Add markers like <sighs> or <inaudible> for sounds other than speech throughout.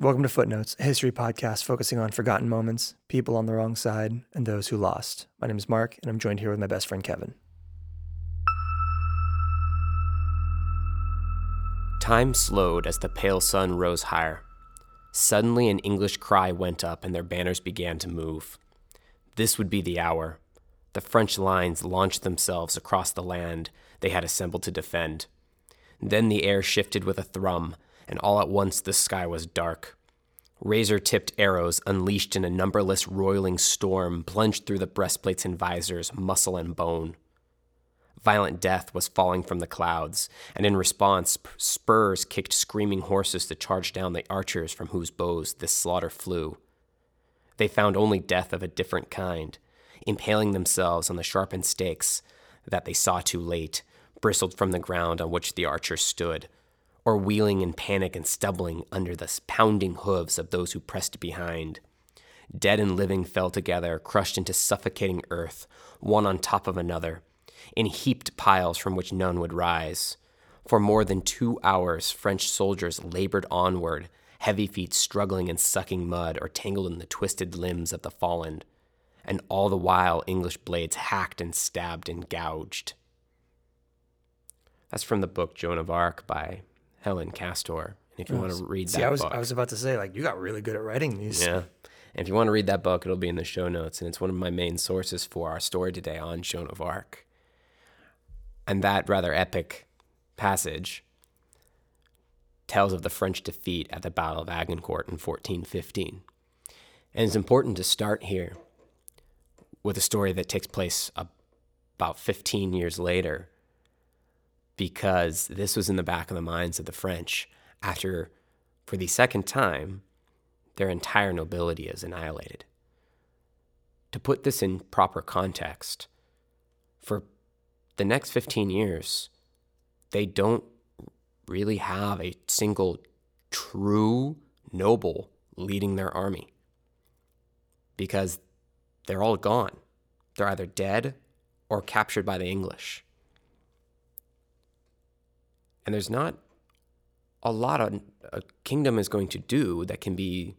Welcome to Footnotes, a history podcast focusing on forgotten moments, people on the wrong side, and those who lost. My name is Mark, and I'm joined here with my best friend Kevin. Time slowed as the pale sun rose higher. Suddenly, an English cry went up, and their banners began to move. This would be the hour. The French lines launched themselves across the land they had assembled to defend. Then the air shifted with a thrum, and all at once the sky was dark. Razor tipped arrows, unleashed in a numberless roiling storm, plunged through the breastplates and visors, muscle and bone. Violent death was falling from the clouds, and in response, spurs kicked screaming horses to charge down the archers from whose bows this slaughter flew. They found only death of a different kind, impaling themselves on the sharpened stakes that they saw too late, bristled from the ground on which the archers stood, or wheeling in panic and stumbling under the pounding hooves of those who pressed behind. Dead and living fell together, crushed into suffocating earth, one on top of another, in heaped piles from which none would rise. For more than two hours, French soldiers labored onward, heavy feet struggling and sucking mud or tangled in the twisted limbs of the fallen, and all the while English blades hacked and stabbed and gouged. That's from the book Joan of Arc by Helen Castor. And if you want to read See, that I was book, I was about to say like you got really good at writing these. yeah. And if you want to read that book, it'll be in the show notes, and it's one of my main sources for our story today on Joan of Arc. And that rather epic passage tells of the French defeat at the Battle of Agincourt in 1415. And it's important to start here with a story that takes place about 15 years later, because this was in the back of the minds of the French after, for the second time, their entire nobility is annihilated. To put this in proper context, for the next 15 years, they don't really have a single true noble leading their army because they're all gone. They're either dead or captured by the English. And there's not a lot of a kingdom is going to do that can be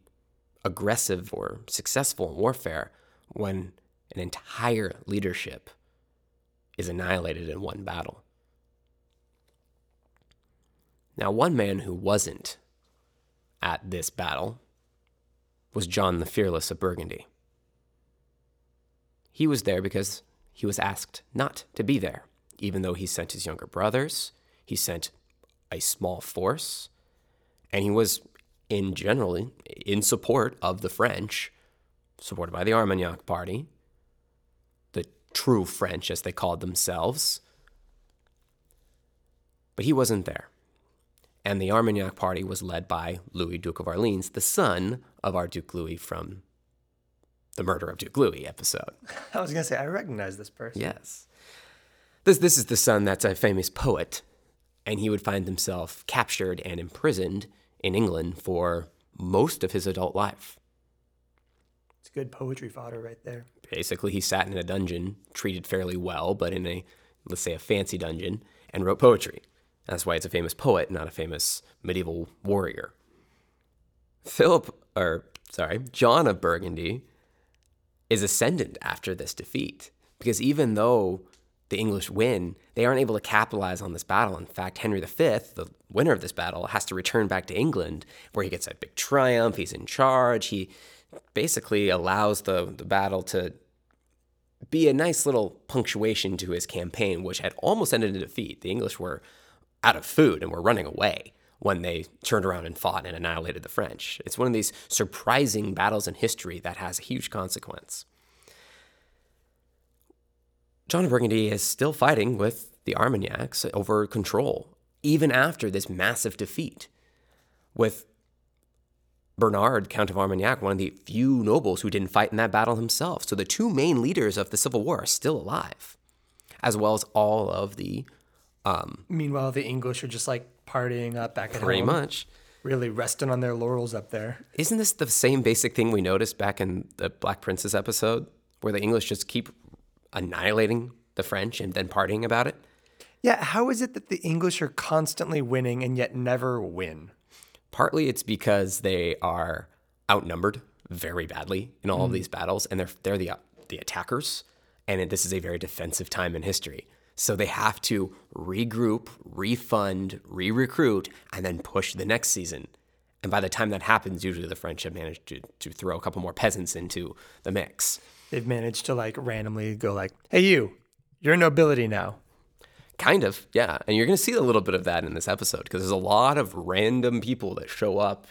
aggressive or successful in warfare when an entire leadership is annihilated in one battle. Now, one man who wasn't at this battle was John the Fearless of Burgundy. He was there because he was asked not to be there, even though he sent his younger brothers, he sent a small force, and he was in generally in support of the French, supported by the Armagnac party, the true French as they called themselves. But he wasn't there. And the Armagnac party was led by Louis, Duke of Orleans, the son of our Duke Louis from the Murder of Duke Louis episode. <laughs> I was gonna say I recognize this person. Yes. This, this is the son that's a famous poet, and he would find himself captured and imprisoned in England for most of his adult life. It's good poetry fodder right there. Basically, he sat in a dungeon, treated fairly well, but in a, let's say, a fancy dungeon, and wrote poetry. That's why it's a famous poet, not a famous medieval warrior. Philip, or sorry, John of Burgundy is ascendant after this defeat because even though the English win, they aren't able to capitalize on this battle. In fact, Henry V, the winner of this battle, has to return back to England where he gets a big triumph. He's in charge. He basically allows the, the battle to be a nice little punctuation to his campaign, which had almost ended in defeat. The English were out of food and were running away when they turned around and fought and annihilated the French. It's one of these surprising battles in history that has a huge consequence. John of Burgundy is still fighting with the Armagnacs over control, even after this massive defeat, with Bernard, Count of Armagnac, one of the few nobles who didn't fight in that battle himself. So the two main leaders of the Civil War are still alive, as well as all of the. Um, Meanwhile, the English are just like partying up back at pretty home, much. really resting on their laurels up there. Isn't this the same basic thing we noticed back in the Black Princess episode, where the English just keep annihilating the French and then partying about it? Yeah, how is it that the English are constantly winning and yet never win? Partly it's because they are outnumbered very badly in all of hmm. these battles, and they're they're the the attackers, and this is a very defensive time in history. So they have to regroup, refund, re-recruit, and then push the next season. And by the time that happens, usually the French have managed to, to throw a couple more peasants into the mix. They've managed to like randomly go like, "Hey, you, you're nobility now." Kind of, yeah. And you're going to see a little bit of that in this episode because there's a lot of random people that show up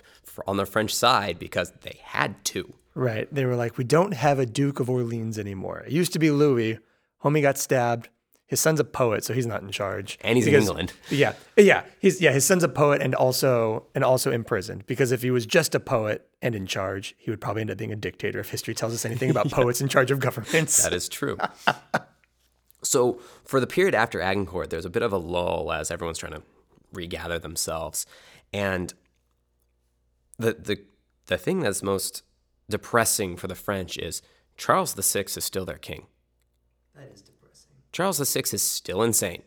on the French side because they had to. Right. They were like, "We don't have a Duke of Orleans anymore. It used to be Louis. Homie got stabbed. His son's a poet, so he's not in charge. And he's in England. <laughs> Yeah, yeah. He's yeah. His son's a poet and also and also imprisoned because if he was just a poet and in charge, he would probably end up being a dictator. If history tells us anything about <laughs> poets in charge of governments. That is true. <laughs> so for the period after Agincourt, there's a bit of a lull as everyone's trying to regather themselves. And the the the thing that's most depressing for the French is Charles VI is still their king. That is depressing. Charles VI is still insane,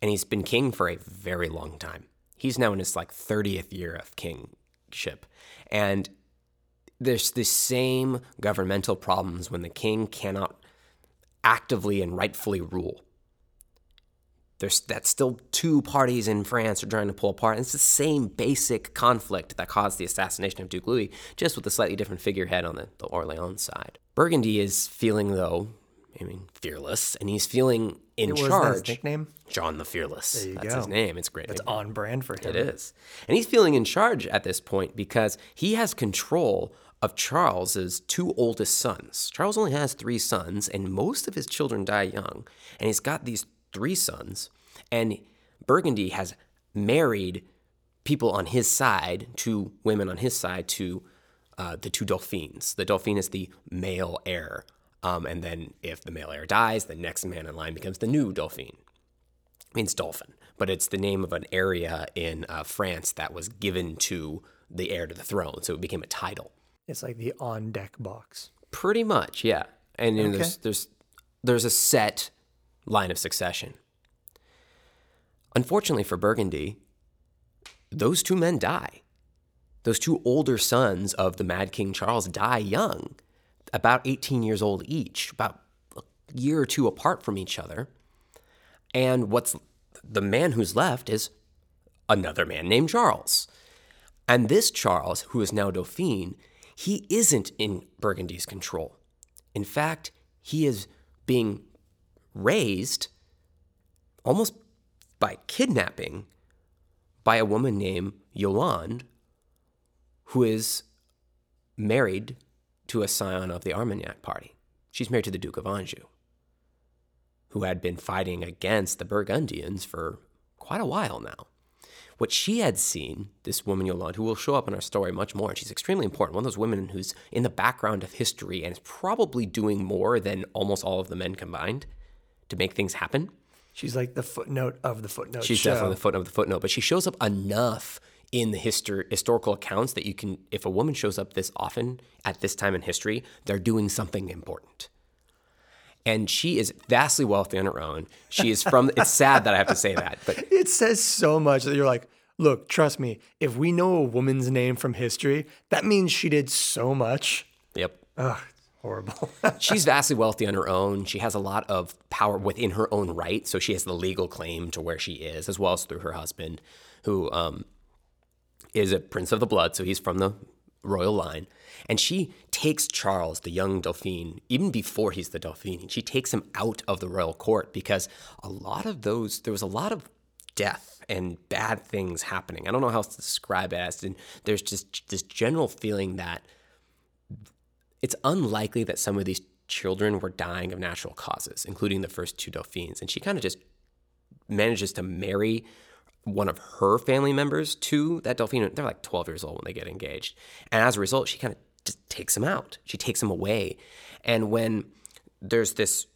and he's been king for a very long time. He's now in his like 30th year of kingship. And there's the same governmental problems when the king cannot actively and rightfully rule. There's that's still two parties in France are trying to pull apart. And it's the same basic conflict that caused the assassination of Duke Louis, just with a slightly different figurehead on the, the Orleans side. Burgundy is feeling though, I mean, fearless, and he's feeling in What was that, his charge. nickname? John the Fearless. That's go. his name. It's great. It's on brand for him. It is. And he's feeling in charge at this point because he has control of Charles's two oldest sons. Charles only has three sons, and most of his children die young. And he's got these three sons, and Burgundy has married people on his side, two women on his side, to uh, the two Dauphines. The Dauphin is the male heir. Um, and then if the male heir dies, the next man in line becomes the new Dauphin means dolphin, but it's the name of an area in uh, France that was given to the heir to the throne, so it became a title. It's like the on deck box. Pretty much, yeah. And know, there's there's there's a set line of succession. Unfortunately for Burgundy, those two men die. Those two older sons of the Mad King Charles die young, about 18 years old each, about a year or two apart from each other. And what's the man who's left is another man named Charles. And this Charles, who is now Dauphin, he isn't in Burgundy's control. In fact, he is being raised almost by kidnapping by a woman named Yolande, who is married to a scion of the Armagnac party. She's married to the Duke of Anjou, who had been fighting against the Burgundians for quite a while now. What she had seen, this woman Yolande, who will show up in our story much more, and she's extremely important, one of those women who's in the background of history and is probably doing more than almost all of the men combined to make things happen. She's like the footnote of the footnote. She's show. definitely the footnote of the footnote, but she shows up enough in the histor- historical accounts that you can, if a woman shows up this often at this time in history, they're doing something important. And she is vastly wealthy on her own. She is from, <laughs> it's sad that I have to say that, but It says so much that you're like, look, trust me, if we know a woman's name from history, that means she did so much. yep. Ugh, horrible. <laughs> She's vastly wealthy on her own. She has a lot of power within her own right. So she has the legal claim to where she is, as well as through her husband, who um, is a prince of the blood. So he's from the royal line. And she takes Charles, the young Dauphin, even before he's the Dauphin, she takes him out of the royal court because a lot of those, there was a lot of death and bad things happening. I don't know how else to describe it. And there's just this general feeling that it's unlikely that some of these children were dying of natural causes, including the first two Dauphins. And she kind of just manages to marry one of her family members to that Dauphin. They're like 12 years old when they get engaged. And as a result, she kind of just takes him out. She takes him away. And when there's this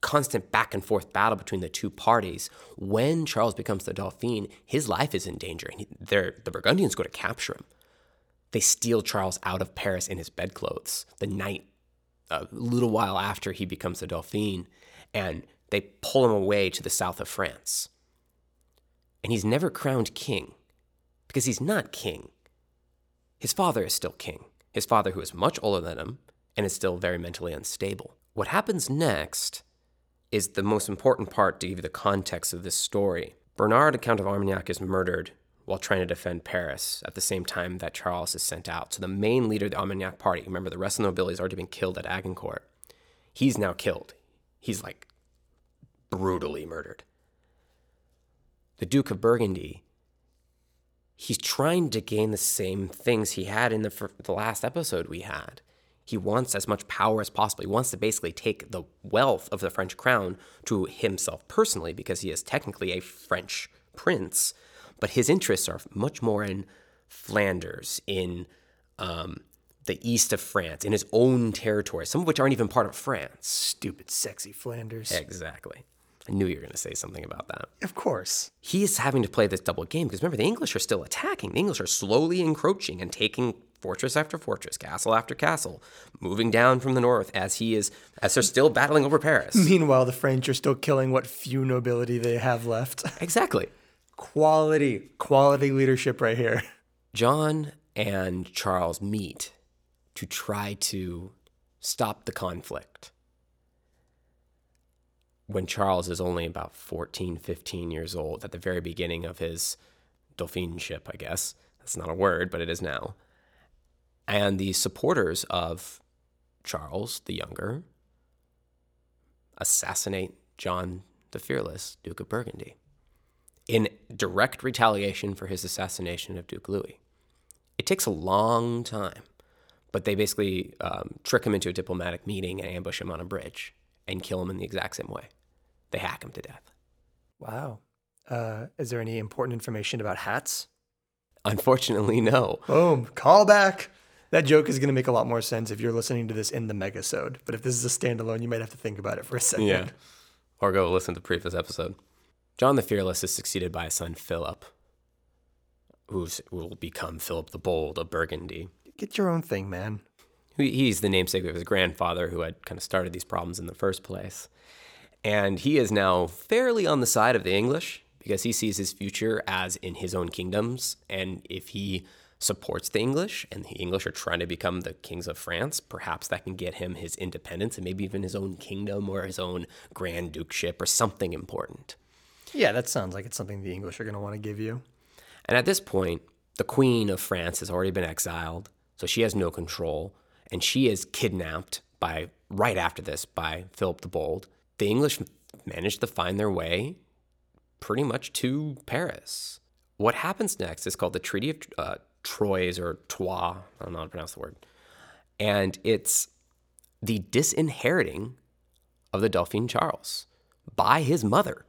constant back and forth battle between the two parties, when Charles becomes the Dauphin, his life is in danger. And the Burgundians go to capture him they steal Charles out of Paris in his bedclothes the night, a little while after he becomes the Dauphin, and they pull him away to the south of France. And he's never crowned king because he's not king. His father is still king, his father who is much older than him and is still very mentally unstable. What happens next is the most important part to give you the context of this story. Bernard, Count of Armagnac, is murdered while trying to defend Paris at the same time that Charles is sent out. So the main leader of the Armagnac party, remember the rest of the nobility has already been killed at Agincourt, he's now killed. He's like brutally murdered. The Duke of Burgundy, he's trying to gain the same things he had in the, the last episode we had. He wants as much power as possible. He wants to basically take the wealth of the French crown to himself personally because he is technically a French prince, but his interests are much more in Flanders, in um, the east of France, in his own territory, some of which aren't even part of France. Stupid, sexy Flanders. Exactly. I knew you were going to say something about that. Of course. He is having to play this double game because remember, the English are still attacking. The English are slowly encroaching and taking fortress after fortress, castle after castle, moving down from the north as he is, as they're still battling over Paris. <laughs> Meanwhile, the French are still killing what few nobility they have left. <laughs> exactly. Quality, quality leadership right here. John and Charles meet to try to stop the conflict. When Charles is only about 14, 15 years old, at the very beginning of his dauphineship, I guess. That's not a word, but it is now. And the supporters of Charles the Younger assassinate John the Fearless, Duke of Burgundy, in direct retaliation for his assassination of Duke Louis. It takes a long time, but they basically um, trick him into a diplomatic meeting and ambush him on a bridge and kill him in the exact same way. They hack him to death. Wow. Uh, is there any important information about hats? Unfortunately, no. Boom. Call back. That joke is going to make a lot more sense if you're listening to this in the megasode. But if this is a standalone, you might have to think about it for a second. Yeah. Or go listen to the previous episode. John the Fearless is succeeded by his son Philip, who will become Philip the Bold of Burgundy. Get your own thing, man. He's the namesake of his grandfather who had kind of started these problems in the first place. And he is now fairly on the side of the English because he sees his future as in his own kingdoms. And if he supports the English and the English are trying to become the kings of France, perhaps that can get him his independence and maybe even his own kingdom or his own grand dukeship or something important. Yeah, that sounds like it's something the English are going to want to give you. And at this point, the Queen of France has already been exiled, so she has no control, and she is kidnapped by right after this by Philip the Bold. The English managed to find their way pretty much to Paris. What happens next is called the Treaty of uh, Troyes or Troyes. I don't know how to pronounce the word. And it's the disinheriting of the Dauphin Charles by his mother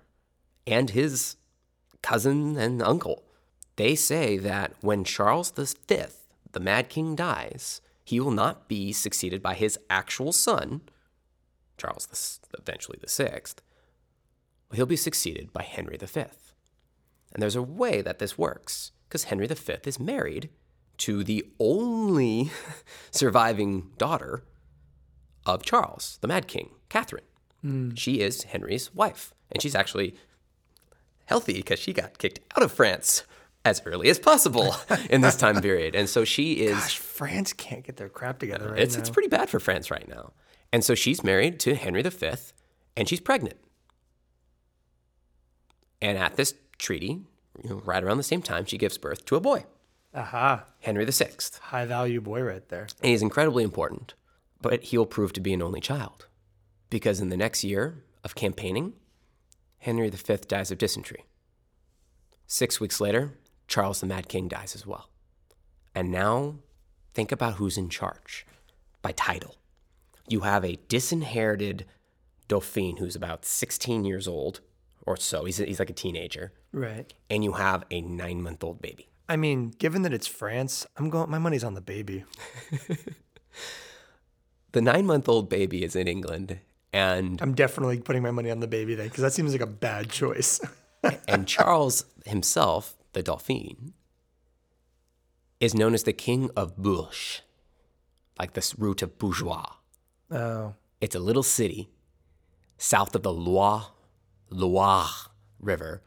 and his cousin and uncle. They say that when Charles V, the Mad King, dies, he will not be succeeded by his actual son, Charles the, eventually the sixth. He'll be succeeded by Henry V. And there's a way that this works because Henry V is married to the only <laughs> surviving daughter of Charles, the Mad King, Catherine. Mm. She is Henry's wife, and she's actually healthy because she got kicked out of France as early as possible <laughs> in this time period. And so she is. Gosh, France can't get their crap together right it's, now. It's pretty bad for France right now. And so she's married to Henry V, and she's pregnant. And at this treaty, you know, right around the same time, she gives birth to a boy. Aha. Henry VI. High value boy right there. And he's incredibly important, but he'll prove to be an only child. Because in the next year of campaigning, Henry V dies of dysentery. Six weeks later, Charles the Mad King dies as well. And now, think about who's in charge by title. You have a disinherited Dauphin who's about 16 years old or so. He's, he's like a teenager. Right. And you have a nine month old baby. I mean, given that it's France, I'm going. My money's on the baby. <laughs> the nine month old baby is in England, and I'm definitely putting my money on the baby then, because that seems like a bad choice. <laughs> and Charles himself, the Dauphin, is known as the King of Bourges, like this root of bourgeois. Oh. It's a little city south of the Loire, Loire River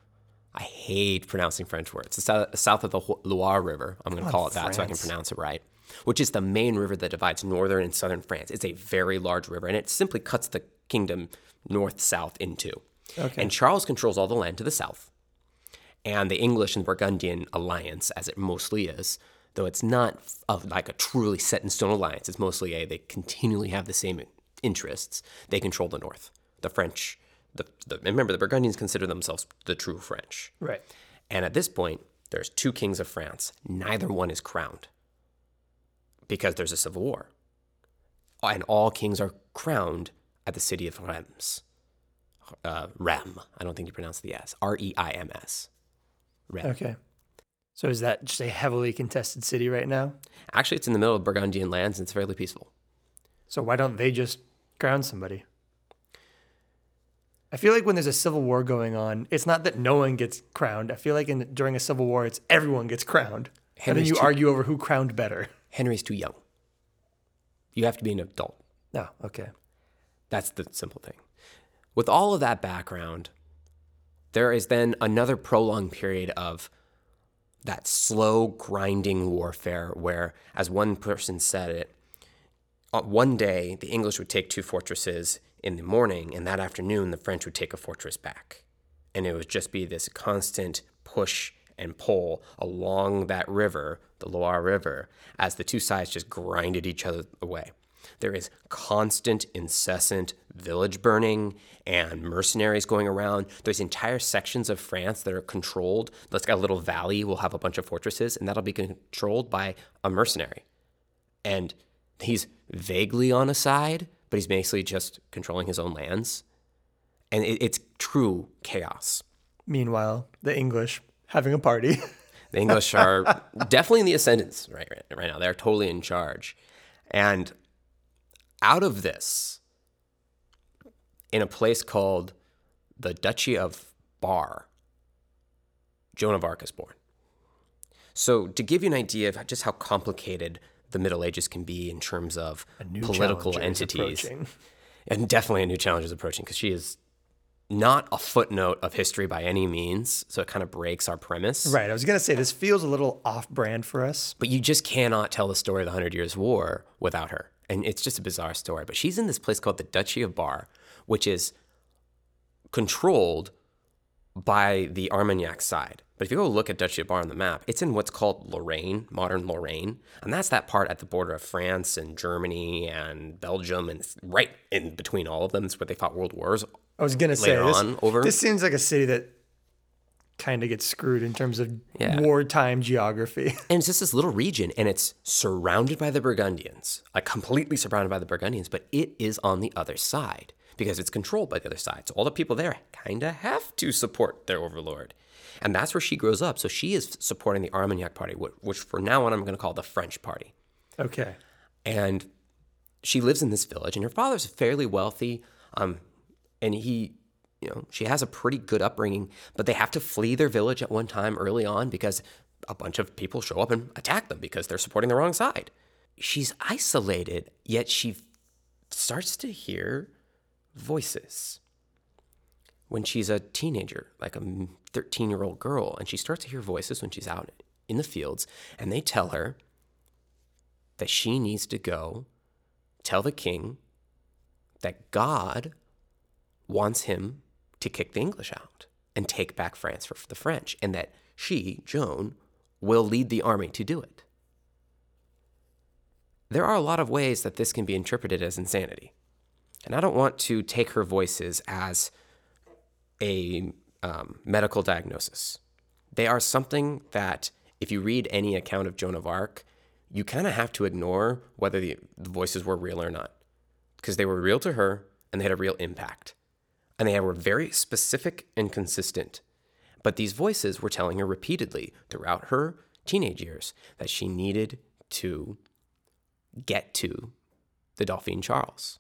I hate pronouncing French words. It's south, of the Loire River. I'm going to oh, call it that so I can pronounce it right. Which is the main river that divides northern and southern France. It's a very large river, and it simply cuts the kingdom north south into. two. Okay. And Charles controls all the land to the south. And the English and Burgundian alliance, as it mostly is, though it's not a, like a truly set in stone alliance, it's mostly a they continually have the same interests. They control the north. The French, the, the remember the Burgundians consider themselves the true French. Right. And at this point, there's two kings of France. Neither one is crowned because there's a civil war. And all kings are crowned at the city of Reims. Uh, Rem. I don't think you pronounce the S. R E I M S. Rem. Okay. So is that just a heavily contested city right now? Actually, it's in the middle of Burgundian lands and it's fairly peaceful. So why don't they just crown somebody? I feel like when there's a civil war going on, it's not that no one gets crowned. I feel like in during a civil war, it's everyone gets crowned, and then you too- argue over who crowned better. Henry's too young. You have to be an adult. No, okay. That's the simple thing. With all of that background, there is then another prolonged period of that slow grinding warfare where, as one person said it, uh, one day the English would take two fortresses in the morning, and that afternoon the French would take a fortress back. And it would just be this constant push and pull along that river, the Loire River, as the two sides just grinded each other away. There is constant, incessant village burning and mercenaries going around. There's entire sections of France that are controlled. Let's get a little valley, we'll have a bunch of fortresses, and that'll be controlled by a mercenary. And he's vaguely on a side, but he's basically just controlling his own lands. And it, it's true chaos. Meanwhile, the English having a party. <laughs> The English are definitely in the ascendance right, right, right now. They're totally in charge. And out of this, in a place called the Duchy of Bar, Joan of Arc is born. So, to give you an idea of just how complicated the Middle Ages can be in terms of political entities, and definitely a new challenge is approaching because she is not a footnote of history by any means. So, it kind of breaks our premise. Right. I was gonna say this feels a little off-brand for us. But you just cannot tell the story of the Hundred Years' War without her. And it's just a bizarre story. But she's in this place called the Duchy of Bar, which is controlled by the Armagnac side. But if you go look at Duchy of Bar on the map, it's in what's called Lorraine, modern Lorraine. And that's that part at the border of France and Germany and Belgium. And right in between all of them. It's where they fought world wars. I was gonna say Later this, over. this seems like a city that kind of gets screwed in terms of Yeah. wartime geography. <laughs> And it's just this little region, and it's surrounded by the Burgundians, like completely surrounded by the Burgundians, but it is on the other side because it's controlled by the other side. So all the people there kind of have to support their overlord. And that's where she grows up. So she is supporting the Armagnac party, which from now on I'm going to call the French party. okay. And she lives in this village, and her father's fairly wealthy. Um, and he, you know, she has a pretty good upbringing, but they have to flee their village at one time early on because a bunch of people show up and attack them because they're supporting the wrong side. She's isolated, yet she starts to hear voices when she's a teenager, like a 13 year old girl, and she starts to hear voices when she's out in the fields, and they tell her that she needs to go tell the king that God wants him to kick the English out and take back France for the French, and that she, Joan, will lead the army to do it. There are a lot of ways that this can be interpreted as insanity. And I don't want to take her voices as a um, medical diagnosis. They are something that, if you read any account of Joan of Arc, you kind of have to ignore whether the, the voices were real or not, because they were real to her and they had a real impact. And they were very specific and consistent. But these voices were telling her repeatedly throughout her teenage years that she needed to get to the Dauphin Charles.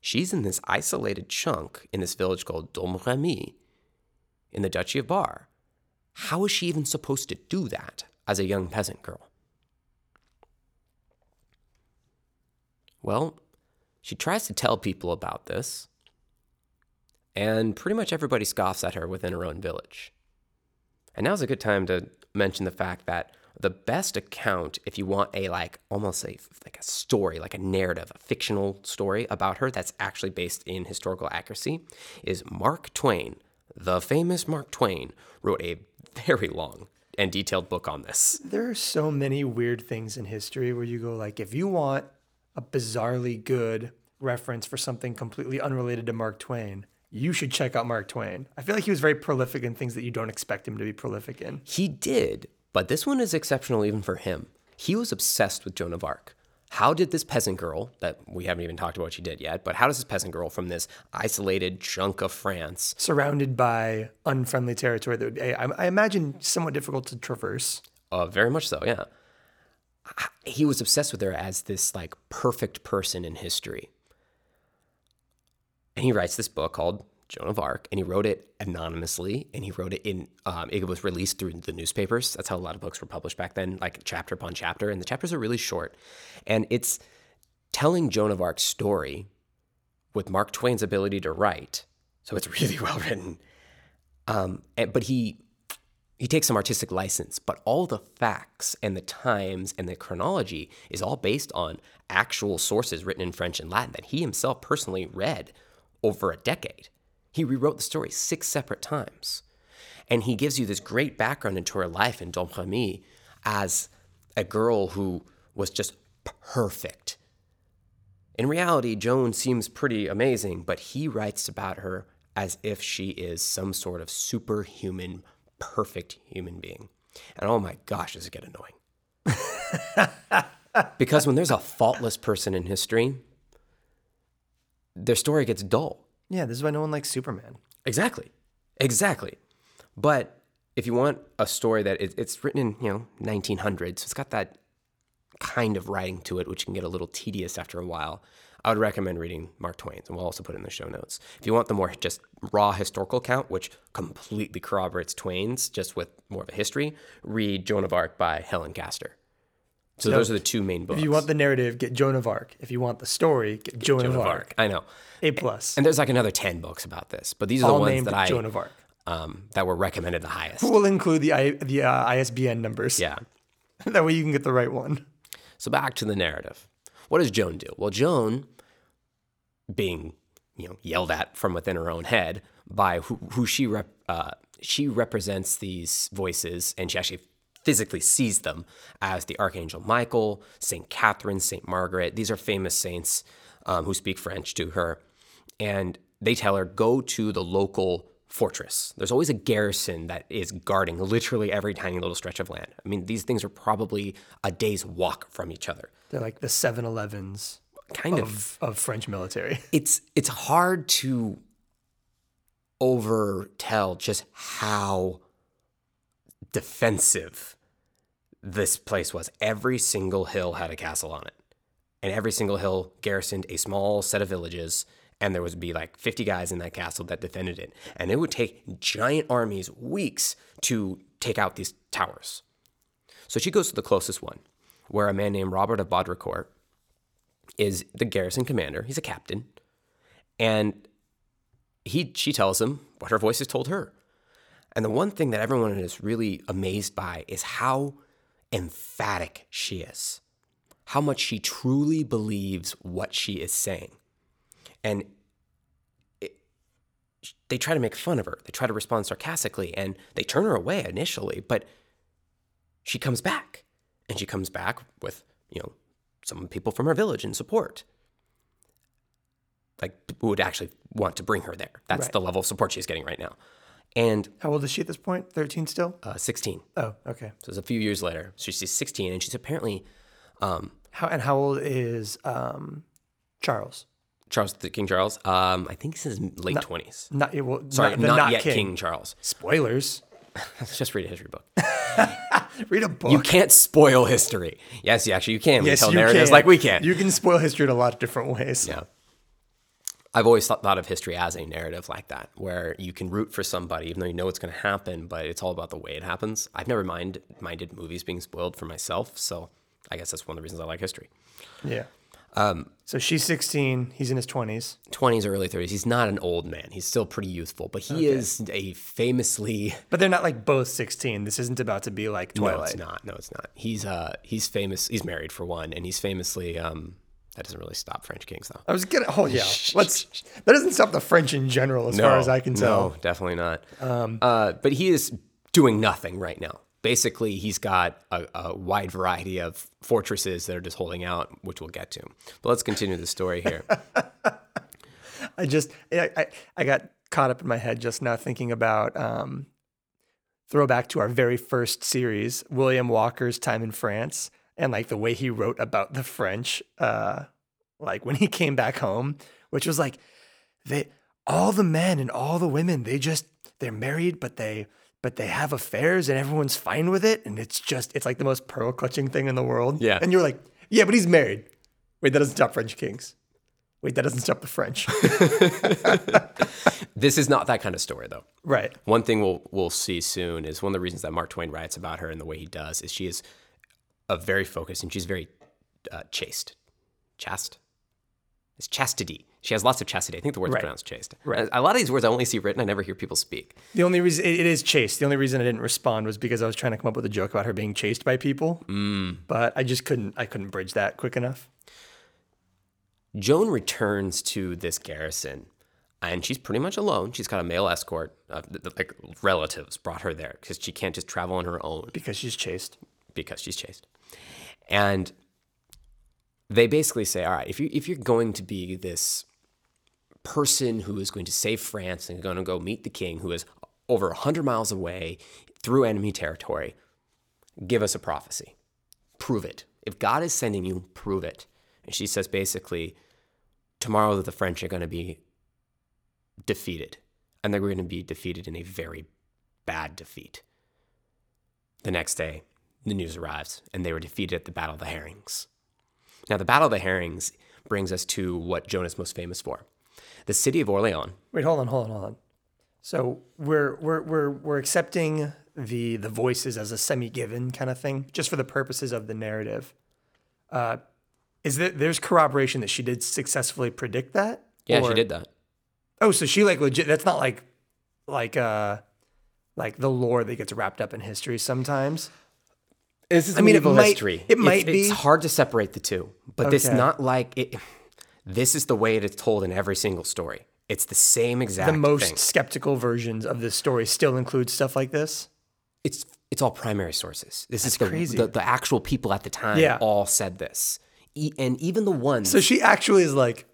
She's in this isolated chunk in this village called Domremy in the Duchy of Bar. How is she even supposed to do that as a young peasant girl? Well, she tries to tell people about this, and pretty much everybody scoffs at her within her own village. And now's a good time to mention the fact that the best account, if you want a like almost a like a story, like a narrative, a fictional story about her that's actually based in historical accuracy, is Mark Twain. The famous Mark Twain wrote a very long and detailed book on this. There are so many weird things in history where you go like, if you want a bizarrely good reference for something completely unrelated to Mark Twain, you should check out Mark Twain. I feel like he was very prolific in things that you don't expect him to be prolific in. He did, but this one is exceptional even for him. He was obsessed with Joan of Arc. How did this peasant girl, that we haven't even talked about what she did yet, but how does this peasant girl from this isolated chunk of France, Surrounded by unfriendly territory that would be, I, I imagine, somewhat difficult to traverse. uh, very much so, yeah. He was obsessed with her as this like perfect person in history. And he writes this book called Joan of Arc, and he wrote it anonymously, and he wrote it in. Um, it was released through the newspapers. That's how a lot of books were published back then, like chapter upon chapter, and the chapters are really short, and it's telling Joan of Arc's story with Mark Twain's ability to write. So it's <laughs> really well written. Um, and, but he he takes some artistic license, but all the facts and the times and the chronology is all based on actual sources written in French and Latin that he himself personally read over a decade. He rewrote the story six separate times. And he gives you this great background into her life in Domremy as a girl who was just perfect. In reality, Joan seems pretty amazing, but he writes about her as if she is some sort of superhuman, perfect human being. And oh my gosh, does it get annoying. <laughs> because when there's a faultless person in history, their story gets dull. Yeah, this is why no one likes Superman. Exactly. Exactly. But if you want a story that it, it's written in, you know, 1900s, so it's got that kind of writing to it, which can get a little tedious after a while, I would recommend reading Mark Twain's, and we'll also put it in the show notes. If you want the more just raw historical account, which completely corroborates Twain's, just with more of a history, read Joan of Arc by Helen Castor. So those are the two main books. If you want the narrative, get Joan of Arc. If you want the story, get Joan, Joan of Arc. Arc, I know. A plus. And there's like another 10 books about this, but these are the ones that I Joan of Arc. um, that were recommended the highest. We'll include the I, the uh, ISBN numbers. Yeah. <laughs> that way you can get the right one. So back to the narrative. What does Joan do? Well, Joan, being you know yelled at from within her own head by who, who she rep, uh, she represents these voices, and she actually physically sees them as the Archangel Michael, Saint Catherine, Saint Margaret. These are famous saints um, who speak French to her, and they tell her go to the local fortress. There's always a garrison that is guarding literally every tiny little stretch of land. I mean, these things are probably a day's walk from each other. They're like the 7 Elevens Kind of. of, of French military. <laughs> It's it's hard to overtell just how defensive this place was. Every single hill had a castle on it. And every single hill garrisoned a small set of villages and there would be like 50 guys in that castle that defended it. And it would take giant armies weeks to take out these towers. So she goes to the closest one, where a man named Robert of Baudricourt is the garrison commander. He's a captain. And he she tells him what her voice has told her. And the one thing that everyone is really amazed by is how emphatic she is. How much she truly believes what she is saying. And it, they try to make fun of her. They try to respond sarcastically and they turn her away initially, but she comes back. And she comes back with, you know, some people from her village in support. Like who would actually want to bring her there. That's Right. the level of support she's getting right now. And How old is she at this point? 13 still? uh, 16. Oh, okay. So it's a few years later. So she's 16 and she's apparently um, How and how old is um, Charles? Charles, the King Charles. Um, I think he's in his late 20s. Not well, Sorry, the not, yet King. Charles. Spoilers. Let's <laughs> just read a history book. <laughs> Read a book. You can't spoil history. Yes, you actually you can. We yes, tell you narratives can. like we can. You can spoil history in a lot of different ways. Yeah. I've always thought, thought of history as a narrative like that, where you can root for somebody even though you know it's going to happen, but it's all about the way it happens. I've never mind, minded movies being spoiled for myself, so I guess that's one of the reasons I like history. Yeah. so she's 16. He's in his 20s. 20s or early 30s. He's not an old man. He's still pretty youthful, but he is a famously But they're not like both 16. This isn't about to be like No, Twilight. it's not. No, it's not. He's uh he's famous. He's married for one, and he's famously um that doesn't really stop French kings though. I was gonna. Oh yeah. <laughs> Let's. That doesn't stop the French in general, as far as I can tell. No, definitely not. uh, but he is doing nothing right now. Basically, he's got a, a wide variety of fortresses that are just holding out, which we'll get to. But let's continue the story here. <laughs> I just. I, I, I got caught up in my head just now thinking about. Um, throwback to our very first series, William Walker's time in France, and like the way he wrote about the French. Uh, like when he came back home, which was like they all the men and all the women they just they're married but they but they have affairs and everyone's fine with it and it's just it's like the most pearl clutching thing in the world Yeah. and you're like yeah but he's married wait that doesn't stop french kings wait that doesn't stop the french <laughs> this is not that kind of story, though. right One thing we'll we'll see soon is one of the reasons that Mark Twain writes about her and the way he does is she is very focused and she's very uh, chaste, chaste. It's chastity. She has lots of chastity. I think the word's Right. pronounced chaste. Right. A lot of these words I only see written. I never hear people speak. the only reason it is chaste the only reason i didn't respond was because i was trying to come up with a joke about her being chased by people Mm. but i just couldn't i couldn't bridge that quick enough Joan returns to this garrison, and she's pretty much alone. She's got a male escort, uh, like relatives brought her there because she can't just travel on her own. because she's chased because she's chased. And they basically say, all right, if you if you're going to be this person who is going to save France and going to go meet the king who is over 100 miles away through enemy territory, give us a prophecy. Prove it. If God is sending you, prove it. And she says basically, tomorrow the French are going to be defeated. And they're going to be defeated in a very bad defeat. The next day, the news arrives, and they were defeated at the Battle of the Herrings. Now, the Battle of the Herrings brings us to what Joan is most famous for. The city of Orleans. Wait, hold on, hold on, hold on. So we're we're we're we're accepting the the voices as a semi-given kind of thing, just for the purposes of the narrative. Uh, is there there's corroboration that she did successfully predict that? Yeah, Or- she did that. Oh, so she like legit. That's not like like uh like the lore that gets wrapped up in history sometimes. This is I mean, it medieval might- history. it might it's, be. It's hard to separate the two, but it's Okay. not like it. This is the way it is told in every single story. It's the same exact The most thing. skeptical versions of this story still include stuff like this. It's it's all primary sources. This is the, crazy. the the actual people at the time Yeah. all said this, e- and even the ones. So she actually is like,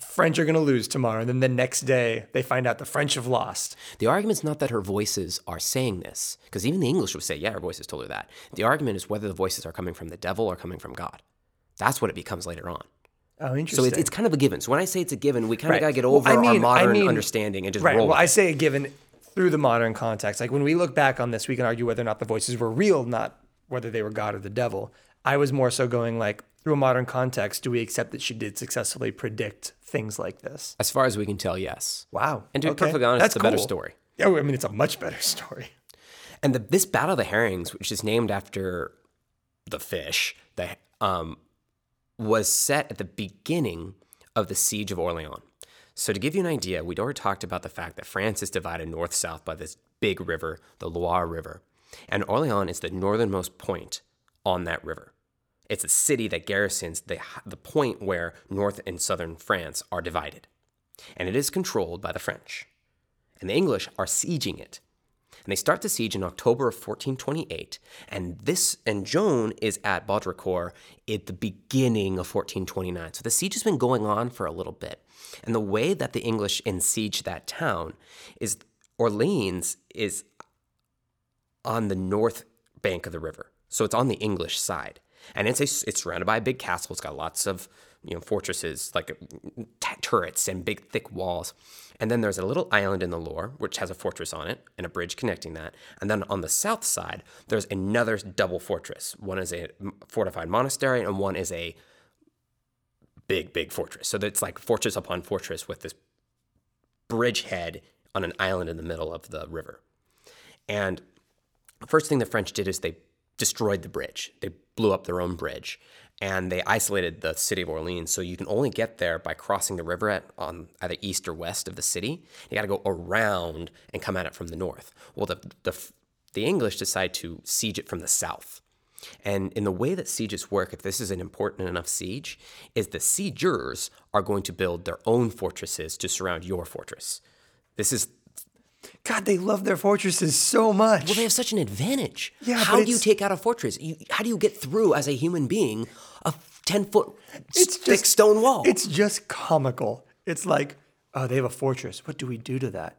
French are gonna lose tomorrow, and then the next day they find out the French have lost. The argument's not that her voices are saying this, because even the English would say, yeah, her voices told her that. The argument is whether the voices are coming from the devil or coming from God. That's what it becomes later on. Oh, interesting. So it's, it's kind of a given. So when I say it's a given, we kind of got to get Well, over I our mean- I modern mean- understanding and just Right. roll. Well, I say a given through the modern context, like when we look back on this, we can argue whether or not the voices were real, not whether they were God or the devil. I was more so going like through a modern context, do we accept that she did successfully predict things like this? as far as we can tell, yes. Wow. And to be Okay. perfectly honest, That's it's a better story. Yeah, I mean, it's a much better <laughs> story. And the, this Battle of the Herrings, which is named after the fish, the, um, was set at the beginning of the Siege of Orleans. So, to give you an idea, we'd already talked about the fact that France is divided north south by this big river, the Loire River. And Orleans is the northernmost point on that river. It's a city that garrisons the, the point where north and southern France are divided. And it is controlled by the French. And the English are sieging it. And they start the siege in October of 1428. And this and Joan is at Baudricourt at the beginning of 1429. So the siege has been going on for a little bit. And the way that the English ensiege that town is Orleans is on the north bank of the river. So it's on the English side. And it's a, it's surrounded by a big castle. It's got lots of you know fortresses like t- turrets and big thick walls. And then there's a little island in the Loire which has a fortress on it and a bridge connecting that. And then on the south side there's another double fortress. One is a fortified monastery and one is a big big fortress. So it's like fortress upon fortress with this bridgehead on an island in the middle of the river. And first thing the French did is they destroyed the bridge. They blew up their own bridge. and they isolated the city of Orleans. So you can only get there by crossing the river at on either east or west of the city. You got to go around and come at it from the north. Well, the the the English decide to siege it from the south. And in the way that sieges work, if this is an important enough siege, is the siegers are going to build their own fortresses to surround your fortress. This is God, they love their fortresses so much. well, they have such an advantage. Yeah, how do you take out a fortress? You, how do you get through as a human being a ten foot It's thick just- stone wall? It's just comical. It's like, oh, they have a fortress. What do we do to that?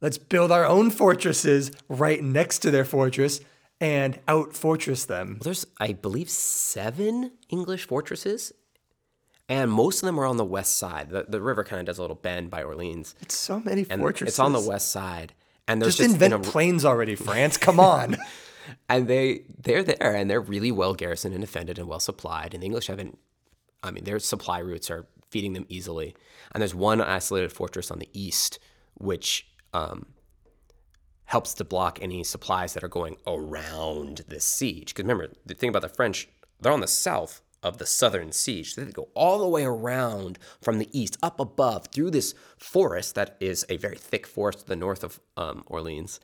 Let's build our own fortresses right next to their fortress and out fortress them. There's, I believe, seven English fortresses, and most of them are on the west side. The, the river kind of does a little bend by Orleans, It's so many and fortresses. it's on the west side. And there's Just, just, in invent a- planes already, France. Come on. <laughs> and they they're there, and they're really well garrisoned and defended and well supplied. And the English haven't. I mean, their supply routes are feeding them easily. And there's one isolated fortress on the east, which um, helps to block any supplies that are going around the siege. Because remember, the thing about the French, they're on the south of the southern siege. So they go all the way around from the east, up above, through this forest that is a very thick forest to the north of um, Orleans.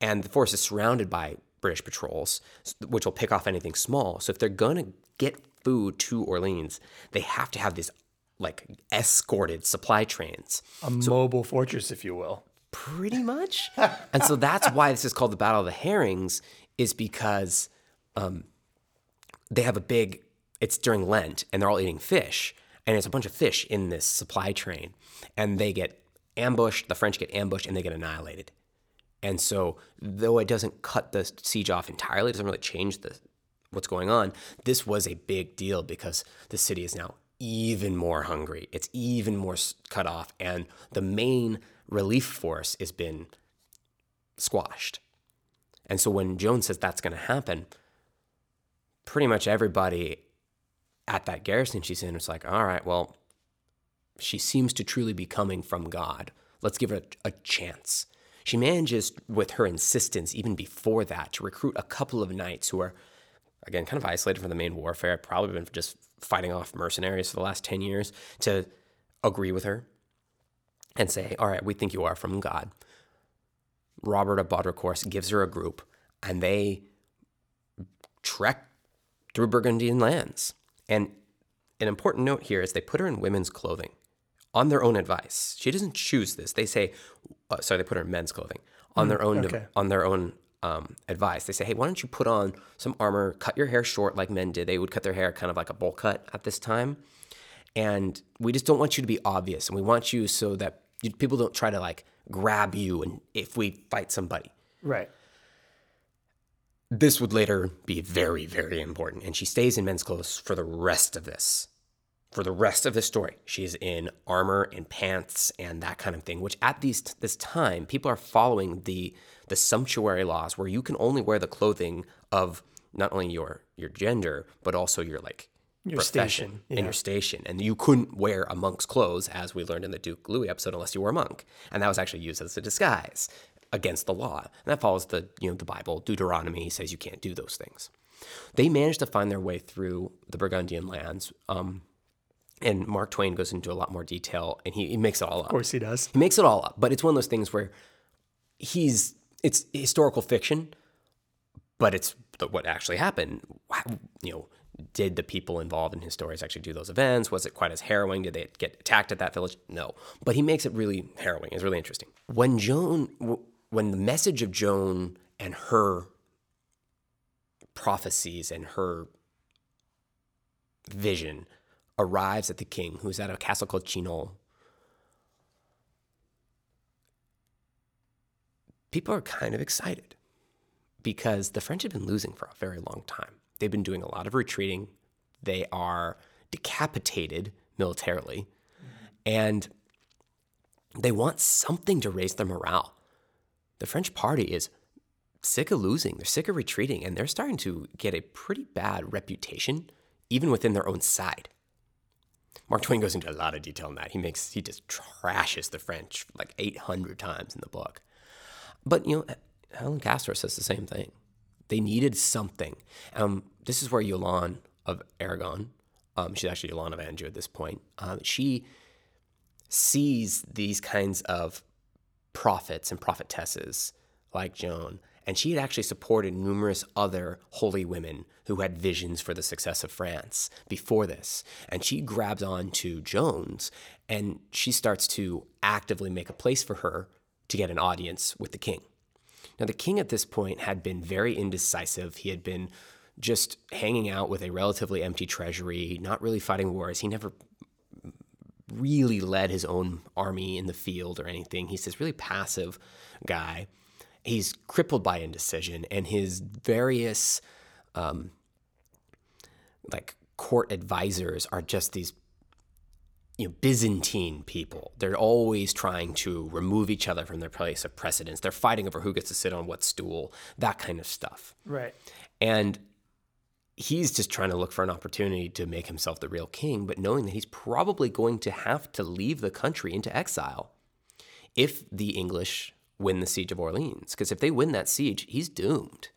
And the forest is surrounded by British patrols, which will pick off anything small. So if they're going to get food to Orleans, they have to have these like escorted supply trains. A mobile fortress, if you will. Pretty much. <laughs> and so that's why this is called the Battle of the Herrings, is because um, they have a big, it's during Lent and they're all eating fish. And there's a bunch of fish in this supply train. And they get ambushed, the French get ambushed, and they get annihilated. And so, though it doesn't cut the siege off entirely, it doesn't really change the what's going on. This was a big deal because the city is now even more hungry. It's even more cut off, and the main relief force has been squashed. And so, when Jones says that's going to happen, pretty much everybody at that garrison she's in it's like, all right, well, she seems to truly be coming from God. Let's give her a, a chance. She manages, with her insistence, even before that, to recruit a couple of knights who are, again, kind of isolated from the main warfare, probably been just fighting off mercenaries for the last 10 years, to agree with her and say, All right, we think you are from God. Robert of Baudricourt gives her a group, and they trek through Burgundian lands. And an important note here is they put her in women's clothing on their own advice. She doesn't choose this. They say, uh, sorry, they put her in men's clothing on their own okay. on their own um, advice. They say, hey, why don't you put on some armor, cut your hair short like men did. They would cut their hair kind of like a bowl cut at this time, and we just don't want you to be obvious, and we want you so that you, people don't try to like grab you, and if we fight somebody Right. This would later be very, very important. And she stays in men's clothes for the rest of this. For the rest of the story, she's in armor and pants and that kind of thing. Which at these this time, people are following the the sumptuary laws, where you can only wear the clothing of not only your your gender but also your like Your profession station, and your station. And you couldn't wear a monk's clothes, as we learned in the Duke Louis episode, unless you were a monk. And that was actually used as a disguise against the law. And that follows the you know the Bible. Deuteronomy says you can't do those things. They managed to find their way through the Burgundian lands. Um, and Mark Twain goes into a lot more detail, and he, he makes it all up. Of course he does. He makes it all up, but it's one of those things where he's it's historical fiction, but it's the, what actually happened. You know, did the people involved in his stories actually do those events? Was it quite as harrowing? Did they get attacked at that village? No, but he makes it really harrowing. It's really interesting. When Joan, when the message of Joan and her prophecies and her vision arrives at the king, who's at a castle called Chinon, people are kind of excited because the French have been losing for a very long time. They've been doing a lot of retreating. They are decapitated militarily, mm-hmm. and they want something to raise their morale. The French party is sick of losing, they're sick of retreating, and they're starting to get a pretty bad reputation, even within their own side. Mark Twain goes into a lot of detail on that. He makes he just trashes the French like 800 times in the book. But you know, Helen Castor says the same thing. They needed something. Um, this is where Yolande of Aragon. Um, she's actually Joanna of Anjou at this point. Um, she sees these kinds of prophets and prophetesses like Joan, and she had actually supported numerous other holy women who had visions for the success of France before this. And she grabs on to Joan's and she starts to actively make a place for her to get an audience with the king. Now, the king at this point had been very indecisive. He had been just hanging out with a relatively empty treasury, not really fighting wars. He never really led his own army in the field or anything. He's this really passive guy. He's crippled by indecision, and his various um, like court advisors are just these you know, Byzantine people. They're always trying to remove each other from their place of precedence. They're fighting over who gets to sit on what stool, that kind of stuff. Right. And he's just trying to look for an opportunity to make himself the real king, but knowing that he's probably going to have to leave the country into exile if the English win the siege of Orleans. Because if they win that siege, he's doomed.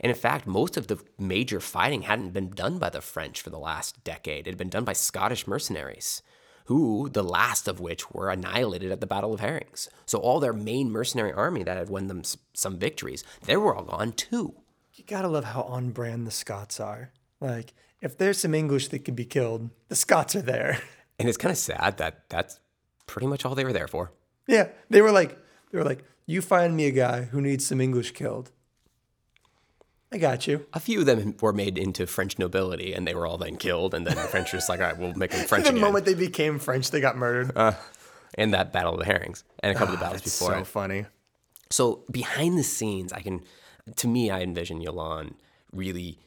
And in fact, most of the major fighting hadn't been done by the French for the last decade. It had been done by Scottish mercenaries, who, the last of which were annihilated at the Battle of Herrings. So all their main mercenary army that had won them some victories, they were all gone too you gotta love how on brand the Scots are. Like, if there's some English that could be killed, the Scots are there. <laughs> And it's kind of sad that that's pretty much all they were there for. Yeah, they were like, they were like, you find me a guy who needs some English killed. I got you. A few of them were made into French nobility, and they were all then killed. And then the French were just like, all right, we'll make them <laughs> French. the again. moment they became French, they got murdered. Uh, in that Battle of the Herrings and a couple oh, of battles before. So funny. So behind the scenes, I can to me, I envision Yolan really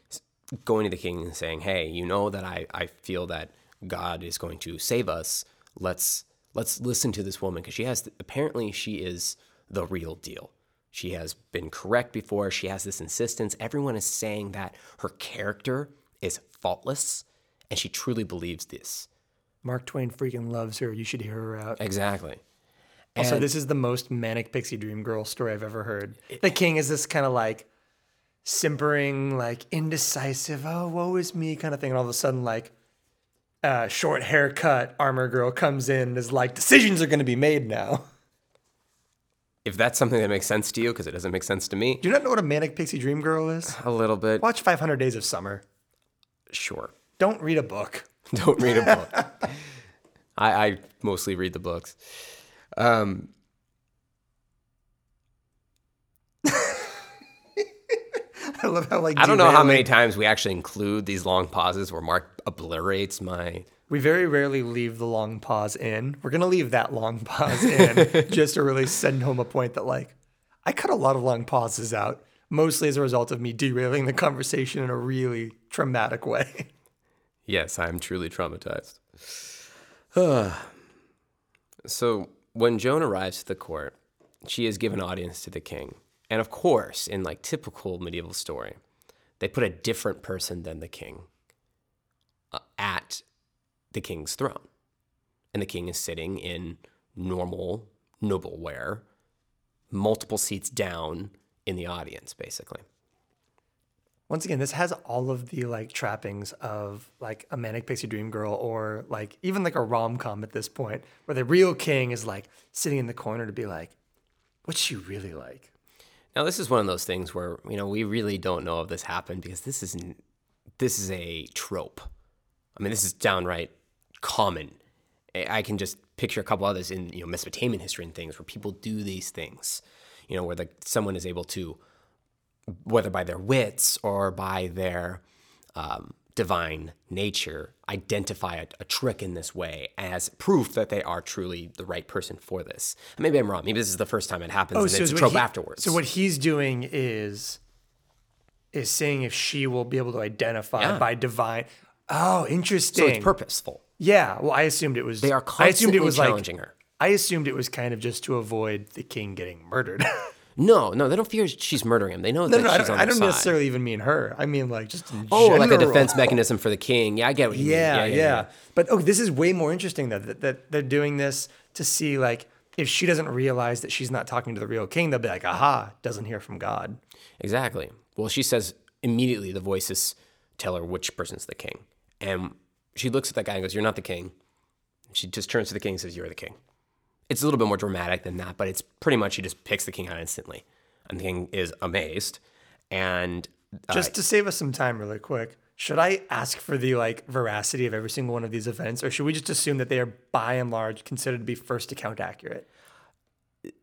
going to the king and saying, "Hey, you know that I, I feel that God is going to save us. Let's let's listen to this woman because she has apparently she is the real deal. She has been correct before. She has this insistence. Everyone is saying that her character is faultless, and she truly believes this. Mark Twain freaking loves her. You should hear her out. Exactly. Also, this is the most manic pixie dream girl story I've ever heard. The king is this kind of like simpering, like indecisive, oh, woe is me kind of thing. And all of a sudden, like, uh, short haircut armor girl comes in and is like, decisions are going to be made now. If that's something that makes sense to you, because it doesn't make sense to me. Do you not know what a manic pixie dream girl is? A little bit. Watch 500 Days of Summer. Sure. Don't read a book. Don't read a book. <laughs> I, I mostly read the books. Um, <laughs> I love how like I don't know how many times we actually include these long pauses where Mark obliterates my. We very rarely leave the long pause in. We're gonna leave that long <laughs> pause in <laughs> just to really send home a point that like I cut a lot of long pauses out, mostly as a result of me derailing the conversation in a really traumatic way. Yes, I'm truly traumatized. <sighs> so when Joan arrives at the court, she is given audience to the king. And of course, in like typical medieval story, they put a different person than the king uh, at the king's throne. And the king is sitting in normal noble wear, multiple seats down in the audience, basically once again, this has all of the like trappings of like a manic pixie dream girl or like even like a rom com at this point, where the real king is like sitting in the corner to be like, what's she really like? Now this is one of those things where you know we really don't know if this happened because this is this is a trope. I mean, this is downright common. I can just picture a couple others in you know Mesopotamian history and things where people do these things. You know, where the, someone is able to whether by their wits or by their um, divine nature, identify a, a, trick in this way as proof that they are truly the right person for this. Maybe I'm wrong. Maybe this is the first time it happens, oh, and so it's a trope he, afterwards. So what he's doing is is saying if she will be able to identify yeah. by divine. Oh, interesting. So it's purposeful. Yeah. Well, I assumed it was. They are constantly I assumed it was challenging like, her. I assumed it was kind of just to avoid the king getting murdered. <laughs> No, no, they don't fear she's murdering him. They know no, that no, she's I on I don't side. necessarily even mean her. I mean like just oh, general. like a defense mechanism for the king. Yeah, I get what you yeah, mean. Yeah, yeah, yeah, yeah. But oh, this is way more interesting though that, that they're doing this to see like if she doesn't realize that she's not talking to the real king, they'll be like, aha, doesn't hear from God. Exactly. Well, she says immediately the voices tell her which person's the king. And she looks at that guy and goes, You're not the king. She just turns to the king and says, You're the king. It's a little bit more dramatic than that, but it's pretty much he just picks the king out instantly. And the king is amazed. And uh, Just to save us some time, really quick, should I ask for the like veracity of every single one of these events, or should we just assume that they are by and large considered to be first account accurate?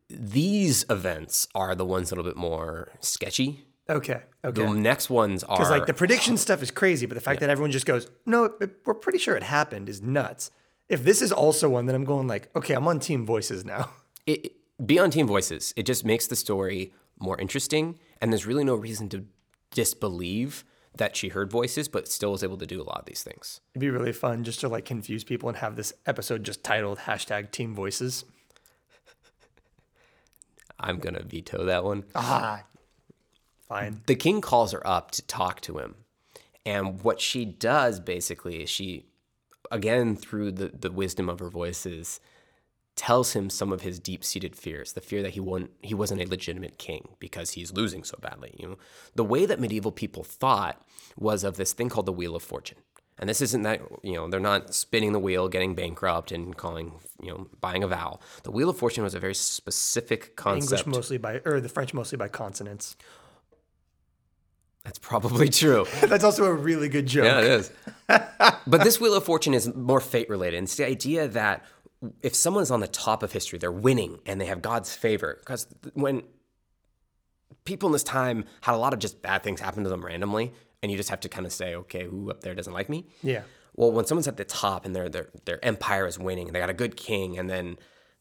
these events are the ones a little bit more sketchy. Okay, okay. The next ones are Because like the prediction stuff is crazy, but the fact that everyone just goes, "No, it- we're pretty sure it happened," is nuts. If this is also one, then I'm going like, okay, I'm on Team Voices now. <laughs> it, it- beyond Team Voices, it just makes the story more interesting, and there's really no reason to disbelieve that she heard voices, but still was able to do a lot of these things. It'd be really fun just to like confuse people and have this episode just titled hashtag Team Voices. <laughs> I'm gonna veto that one. Ah, fine. the king calls her up to talk to him. And what she does basically is she, again, through the, the wisdom of her voices, tells him some of his deep seated fears the fear that he, won, he wasn't a legitimate king because he's losing so badly. You know, the way that medieval people thought was of this thing called the Wheel of Fortune. And this isn't that, you know, they're not spinning the wheel, getting bankrupt, and calling, you know, buying a vow. The Wheel of Fortune was a very specific concept. English mostly by, or the French mostly by consonants. That's probably true. <laughs> That's also a really good joke. Yeah, it is. <laughs> but this Wheel of Fortune is more fate related. And it's the idea that if someone's on the top of history, they're winning and they have God's favor. Because when people in this time had a lot of just bad things happen to them randomly, and you just have to kind of say, okay, who up there doesn't like me? Yeah. Well, when someone's at the top and their their their empire is winning, and they got a good king, and then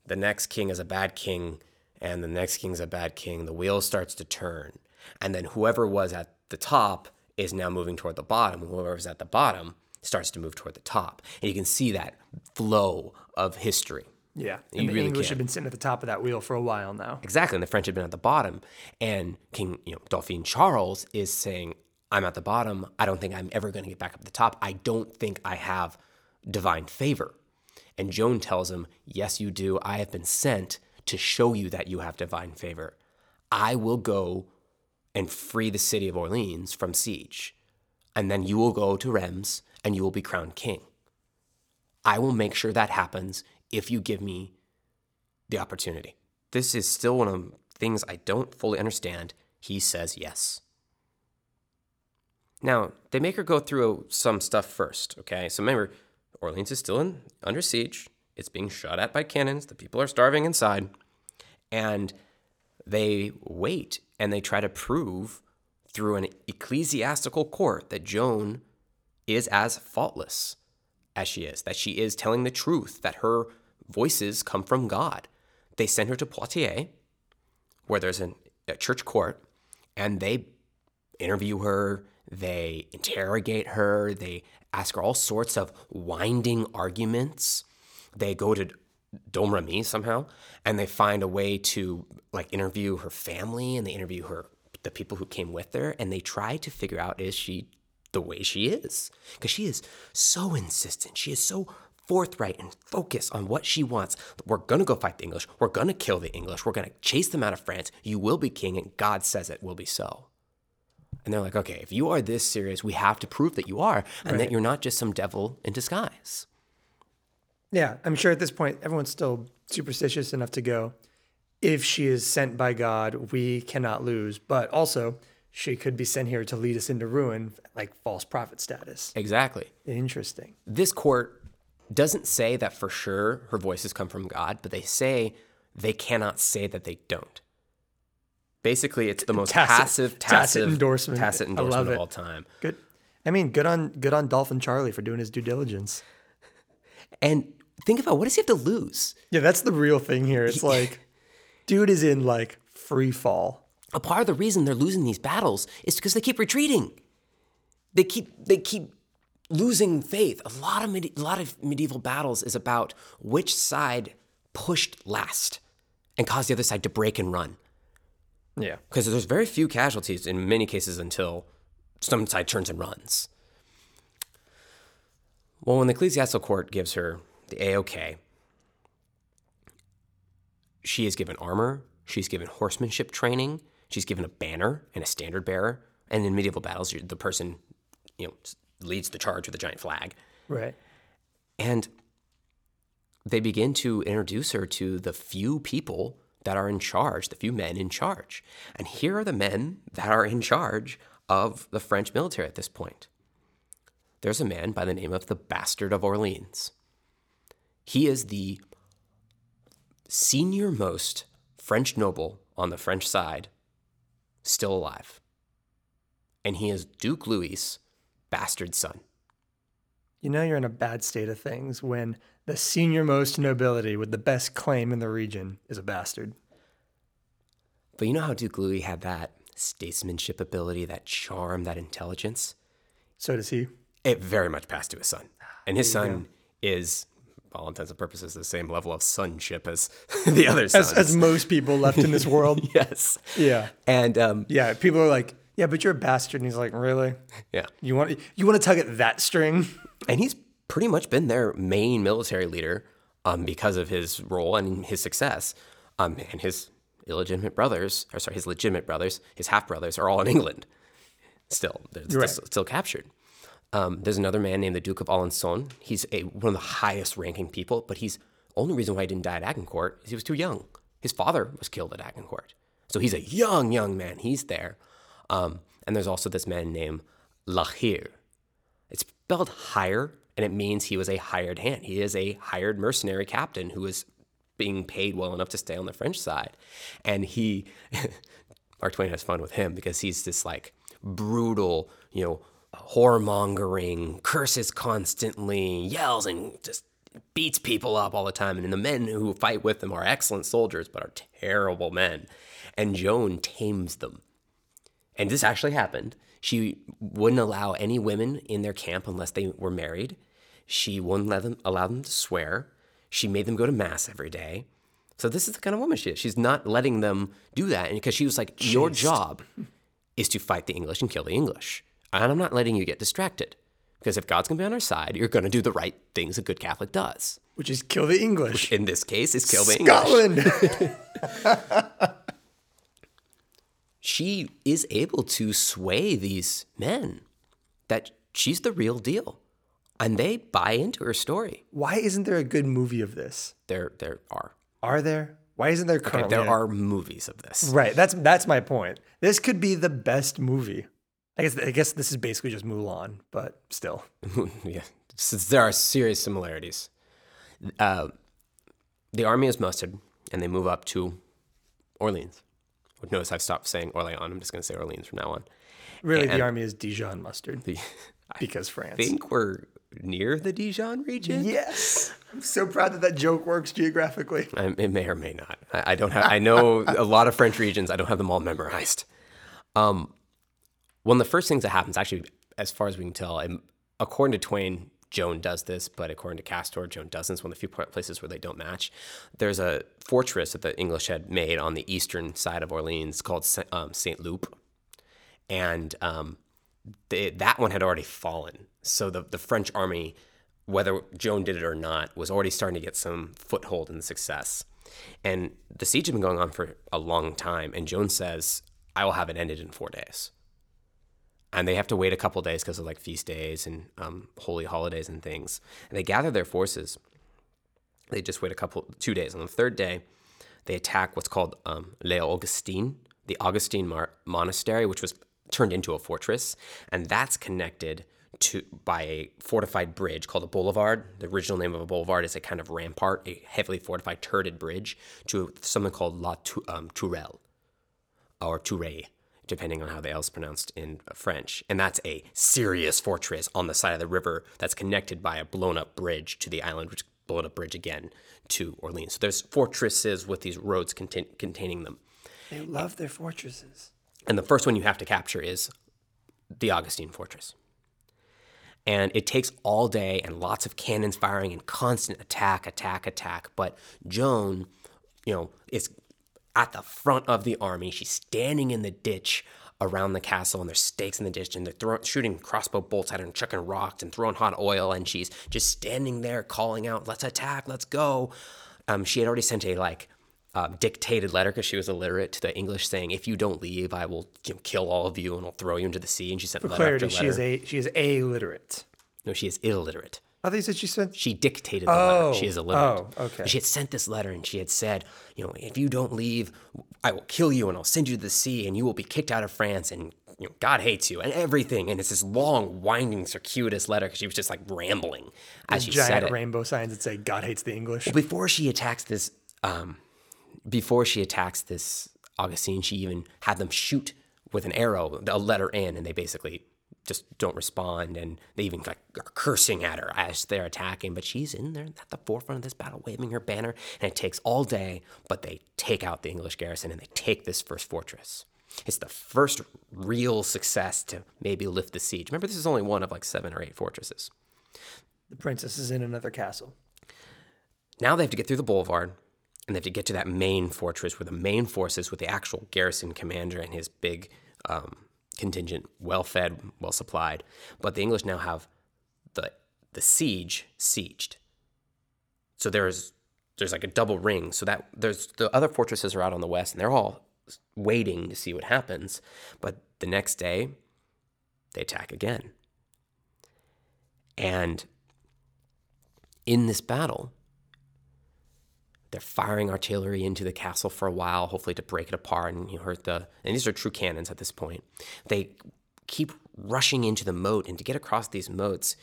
the next king is a bad king, and the next king's a bad king, the wheel starts to turn, and then whoever was at the top is now moving toward the bottom. And whoever's at the bottom starts to move toward the top, and you can see that flow of history. Yeah. You And the really English can. have been sitting at the top of that wheel for a while now. Exactly, and the French had been at the bottom, and King, you know, Dauphin Charles is saying, "I'm at the bottom. I don't think I'm ever going to get back up to the top. I don't think I have divine favor." And Joan tells him, "Yes, you do. I have been sent to show you that you have divine favor. I will go and free the city of Orleans from siege, and then you will go to Reims and you will be crowned king. I will make sure that happens if you give me the opportunity. This is still one of the things I don't fully understand. He says yes. Now, they make her go through some stuff first, okay? So remember, Orleans is still in, under siege. It's being shot at by cannons. The people are starving inside. And they wait and they try to prove through an ecclesiastical court that Joan is as faultless as she is, that she is telling the truth, that her voices come from God. They send her to Poitiers, where there's an, a church court, and they interview her, they interrogate her, they ask her all sorts of winding arguments. They go to Domremy somehow, and they find a way to like interview her family, and they interview her the people who came with her, and they try to figure out is she the way she is because she is so insistent. She is so forthright and focused on what she wants. We're going to go fight the English. We're going to kill the English. We're going to chase them out of France. You will be king, and God says it will be so. And they're like, okay, if you are this serious, we have to prove that you are and that you're not just some devil in disguise. Yeah, I'm sure at this point everyone's still superstitious enough to go. If she is sent by God, we cannot lose. But also, she could be sent here to lead us into ruin, like false prophet status. Exactly. Interesting. This court doesn't say that for sure her voices come from God, but they say they cannot say that they don't. Basically, it's the most Tacit- passive, tacit endorsement. tacit endorsement of all time. Good. I mean, good on good on Dolphin Charlie for doing his due diligence. And think about what does he have to lose? Yeah, that's the real thing here. It's <laughs> like, dude is in like free fall. A part of the reason they're losing these battles is because they keep retreating. They keep they keep losing faith. A lot of medi- a lot of medieval battles is about which side pushed last and caused the other side to break and run. Yeah. because there's very few casualties in many cases until some side turns and runs. Well, when the ecclesiastical court gives her the AOK, she is given armor, she's given horsemanship training, she's given a banner and a standard bearer. And in medieval battles, you're the person you know, leads the charge with a giant flag. Right. And they begin to introduce her to the few people that are in charge, the few men in charge. And here are the men that are in charge of the French military at this point. There's a man by the name of the Bastard of Orleans. He is the senior most French noble on the French side, still alive. And he is Duke Louis, bastard son. You know you're in a bad state of things when the senior most nobility with the best claim in the region is a bastard. But you know how Duke Louis had that statesmanship ability, that charm, that intelligence? So does he. It very much passed to his son. And his son is, for all intents and purposes, the same level of sonship as <laughs> the other sons. As, as most people left in this world. <laughs> yes. Yeah. And um, Yeah. People are like, yeah, but you're a bastard. And he's like, really? yeah. You want you want to tug at that string? And he's pretty much been their main military leader um, because of his role and his success. Um, and his illegitimate brothers, or sorry, his legitimate brothers, his half brothers, are all in England. Still, they're still, still captured. Um, there's another man named the Duke of Alençon. He's a, one of the highest ranking people, but he's only reason why he didn't die at Agincourt is he was too young. His father was killed at Agincourt. So he's a young, young man. He's there. Um, and there's also this man named La Hire. It's spelled hire, and it means he was a hired hand. He is a hired mercenary captain who is being paid well enough to stay on the French side. And he, <laughs> Mark Twain has fun with him because he's this like brutal, you know, whoremongering, curses constantly, yells, and just beats people up all the time. And the men who fight with them are excellent soldiers, but are terrible men. And Joan tames them and this actually happened. She wouldn't allow any women in their camp unless they were married. She wouldn't let them allow them to swear. She made them go to mass every day. So this is the kind of woman she is. She's not letting them do that, and because she was like, your job is to fight the English and kill the English, and I'm not letting you get distracted. Because if God's gonna be on our side, you're gonna do the right things a good Catholic does. Which is kill the English. In this case, is kill the English. Scotland. <laughs> she is able to sway these men that she's the real deal. And they buy into her story. Why isn't there a good movie of this? There there are. Are there? Why isn't there Okay, there are movies of this. Right. That's that's my point. This could be the best movie. I guess I guess this is basically just Mulan, but still. <laughs> yeah. Since there are serious similarities. Uh, the army is mustered and they move up to Orleans. Notice I've stopped saying Orleans. I'm just going to say Orleans from now on. Really, And- the army is Dijon mustard The, <laughs> because France. I think we're near the Dijon region. Yes, I'm so proud that that joke works geographically. I, it may or may not. I, I don't have. I know <laughs> a lot of French regions. I don't have them all memorized. Um, one of the first things that happens, actually, as far as we can tell, and according to Twain, Joan does this, but according to Castor, Joan doesn't. It's one of the few places where they don't match. There's a fortress that the English had made on the eastern side of Orleans called um, Saint Loup, and um, they, that one had already fallen. So the the French army, whether Joan did it or not, was already starting to get some foothold and success. And the siege had been going on for a long time. And Joan says, "I will have it ended in four days." And they have to wait a couple days because of like feast days and um, holy holidays and things. And they gather their forces. They just wait a couple, two days. On the third day, they attack what's called um, Les Augustines, the Augustine Mar- monastery, which was turned into a fortress, and that's connected to by a fortified bridge called a boulevard. The original name of a boulevard is a kind of rampart, a heavily fortified turreted bridge to something called La um, Tourelle or Tourelle, depending on how the L is pronounced in French. And that's a serious fortress on the side of the river that's connected by a blown up bridge to the island, which blown up bridge again to Orleans. So there's fortresses with these roads contain- containing them. They love their fortresses. And the first one you have to capture is the Augustine Fortress. And it takes all day and lots of cannons firing and constant attack, attack, attack. But Joan, you know, is at the front of the army. She's standing in the ditch around the castle, and there's stakes in the ditch, and they're throw- shooting crossbow bolts at her and chucking rocks and throwing hot oil. And she's just standing there calling out, "Let's attack! Let's go!" Um, she had already sent a like uh, dictated letter because she was illiterate to the English saying, "If you don't leave, I will you know, kill all of you and I'll throw you into the sea." And she sent For letter clarity, after she is a she is illiterate. no, she is illiterate. I think said she said She dictated the Oh, letter. She is illiterate. oh, okay. She had sent this letter and she had said, you know, if you don't leave, I will kill you and I'll send you to the sea and you will be kicked out of France and you know, God hates you and everything. And it's this long, winding, circuitous letter because she was just like rambling as she said giant it. rainbow signs that say God hates the English. Before she attacks this, um, before she attacks this Augustine, she even had them shoot with an arrow a letter in, and they basically just don't respond, and they even like are cursing at her as they're attacking. But she's in there at the forefront of this battle, waving her banner, and it takes all day. But they take out the English garrison and they take this first fortress. It's the first real success to maybe lift the siege. Remember, this is only one of like seven or eight fortresses. The princess is in another castle. Now they have to get through the boulevard and they have to get to that main fortress where the main forces with the actual garrison commander and his big um, contingent, well fed, well supplied. But the English now have the the siege sieged. So there's there's like a double ring. So that there's the other fortresses are out on the west and they're all waiting to see what happens. But the next day, they attack again. And in this battle, they're firing artillery into the castle for a while, hopefully to break it apart and you hurt the. And these are true cannons at this point. They keep rushing into the moat, and to get across these moats,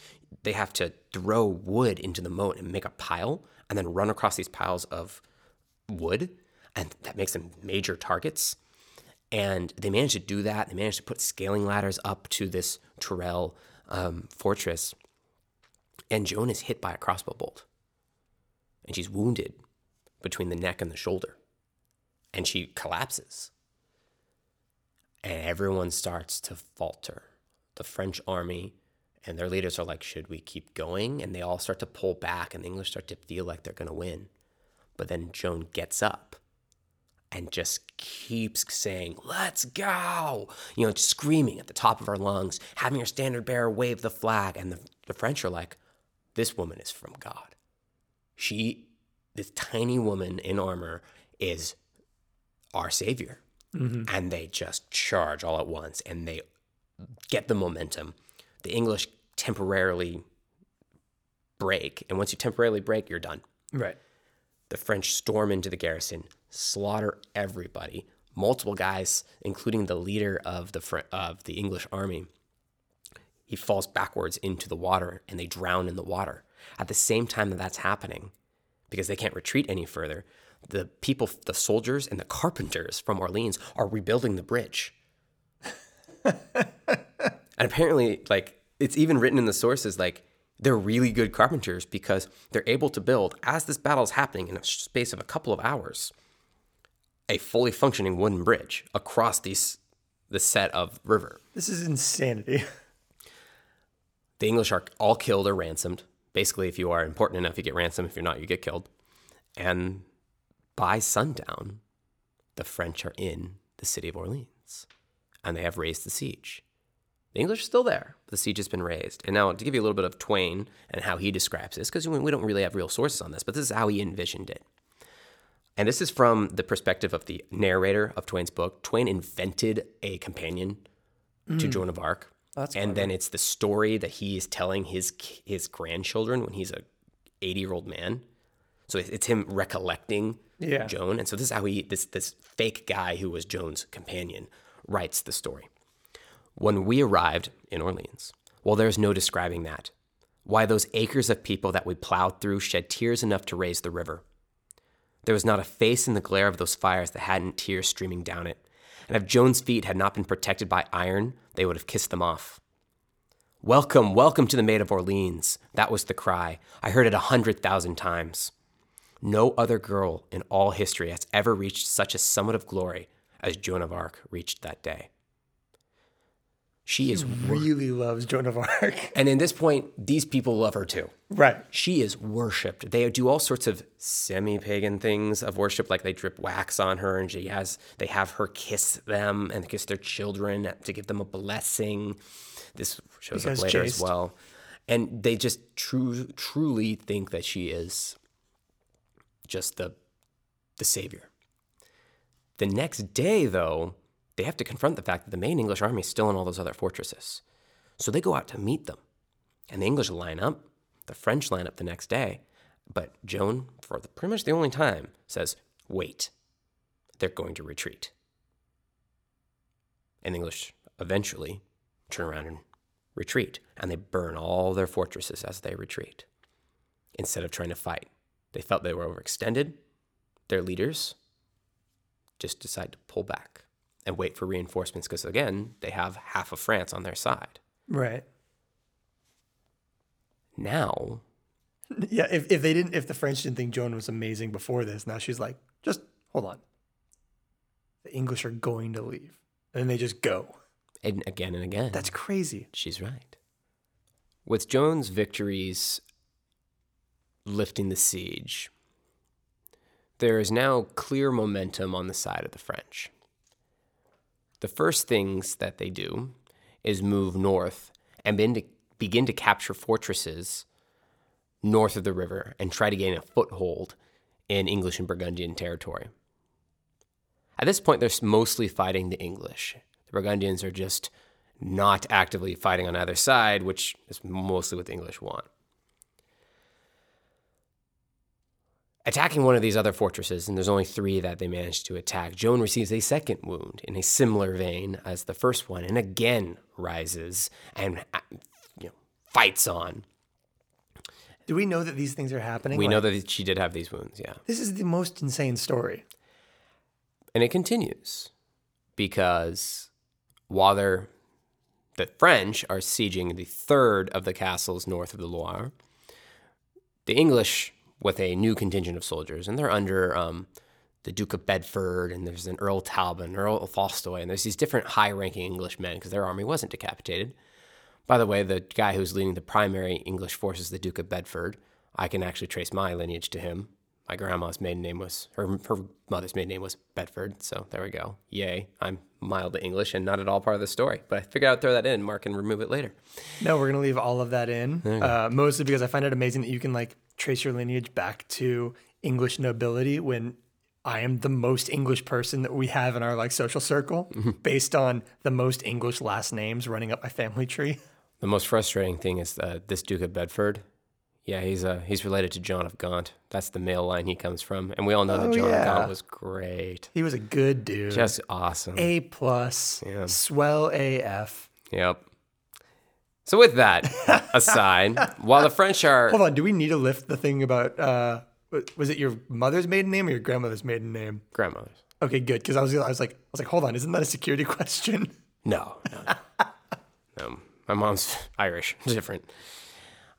they have to throw wood into the moat and make a pile, and then run across these piles of wood, and that makes them major targets. And they manage to do that. They manage to put scaling ladders up to this Tourelle um, fortress. And Joan is hit by a crossbow bolt. And she's wounded between the neck and the shoulder. And she collapses. And everyone starts to falter. The French army and their leaders are like, should we keep going? And they all start to pull back, and the English start to feel like they're going to win. But then Joan gets up and just keeps saying, Let's go! You know, screaming at the top of her lungs, having her standard bearer wave the flag. And the, the French are like, This woman is from God. She, this tiny woman in armor, is our savior. Mm-hmm. And they just charge all at once and they get the momentum. The English temporarily break. And once you temporarily break, you're done. Right. The French storm into the garrison, slaughter everybody. Multiple guys, including the leader of the Fr- of the English army. He falls backwards into the water, and they drown in the water. At the same time that that's happening, because they can't retreat any further, the people, the soldiers, and the carpenters from Orleans are rebuilding the bridge. <laughs> and apparently, like it's even written in the sources, like they're really good carpenters because they're able to build, as this battle is happening in a space of a couple of hours, a fully functioning wooden bridge across these the set of river. This is insanity. <laughs> The English are all killed or ransomed. Basically, if you are important enough, you get ransom. If you're not, you get killed. And by sundown, the French are in the city of Orleans and they have raised the siege. The English are still there, the siege has been raised. And now, to give you a little bit of Twain and how he describes this, because we don't really have real sources on this, but this is how he envisioned it. And this is from the perspective of the narrator of Twain's book. Twain invented a companion to mm. Joan of Arc. Oh, that's and then it's the story that he is telling his his grandchildren when he's a 80 year old man. So it's it's him recollecting Yeah. Joan. And so this is how he this this fake guy who was Joan's companion writes the story. When we arrived in Orleans, well, there's no describing that. Why those acres of people that we plowed through shed tears enough to raise the river. There was not a face in the glare of those fires that hadn't tears streaming down it. And if Joan's feet had not been protected by iron, they would have kissed them off. Welcome, welcome to the Maid of Orleans. That was the cry. I heard it a hundred thousand times. No other girl in all history has ever reached such a summit of glory as Joan of Arc reached that day. She is, Really loves Joan of Arc. <laughs> and in this point, these people love her too. right. She is worshipped. They do all sorts of semi-pagan things of worship, like they drip wax on her, and she has they have her kiss them and kiss their children to give them a blessing. This shows Because up later chaste. as well, and they just true truly think that she is just the the savior. The next day, though, they have to confront the fact that the main English army is still in all those other fortresses. So they go out to meet them. And the English line up, the French line up the next day. But Joan, for the, pretty much the only time, says, wait, they're going to retreat. And the English eventually turn around and retreat, and they burn all their fortresses as they retreat instead of trying to fight. They felt they were overextended. Their leaders just decide to pull back and wait for reinforcements because, again, they have half of France on their side. Right. Now, <laughs> Yeah, if, if they didn't, if the French didn't think Joan was amazing before this, now she's like, just hold on. The English are going to leave. And they just go. and again and again, That's crazy. she's right. With Joan's victories lifting the siege, there is now clear momentum on the side of the French. The first things that they do is move north and begin to, begin to capture fortresses north of the river and try to gain a foothold in English and Burgundian territory. At this point, they're mostly fighting the English. The Burgundians are just not actively fighting on either side, which is mostly what the English want. Attacking one of these other fortresses, and there's only three that they managed to attack, Joan receives a second wound in a similar vein as the first one, and again rises and uh, you know, fights on. Do we know that these things are happening? We Like, know that she did have these wounds, yeah. This is the most insane story. And it continues because while they're, the French are sieging the third of the castles north of the Loire, the English, with a new contingent of soldiers, and they're under um, the Duke of Bedford, and there's an Earl Talbot, and Earl Falstaway, and there's these different high ranking English men because their army wasn't decapitated. By the way, the guy who's leading the primary English forces, the Duke of Bedford, I can actually trace my lineage to him. My grandma's maiden name was, her, her mother's maiden name was Bedford. So there we go. Yay. I'm mildly English and not at all part of the story. But I figured I'd throw that in. Mark can remove it later. No, we're gonna leave all of that in. Uh, mostly because I find it amazing that you can like trace your lineage back to English nobility when I am the most English person that we have in our like social circle, based on the most English last names running up my family tree. The most frustrating thing is uh, this Duke of Bedford. Yeah, he's uh, he's related to John of Gaunt. That's the male line he comes from. And we all know that Oh, John yeah. of Gaunt was great. He was a good dude. Just awesome. A plus, Yeah. swell AF. Yep. So with that aside, while the French are Hold on, do we need to lift the thing about? Uh, was it your mother's maiden name or your grandmother's maiden name? grandmothers. Okay, good. Because I was, I was like, I was like, hold on, isn't that a security <laughs> question? No, no, no. My mom's Irish, <laughs> different.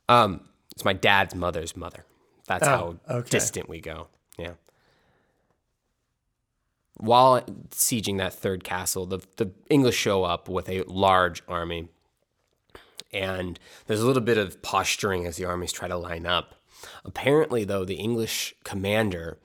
Um, it's my dad's mother's mother. That's how Oh, okay. distant we go. Yeah. While sieging that third castle, the, the English show up with a large army. And there's a little bit of posturing as the armies try to line up. Apparently, though, the English commander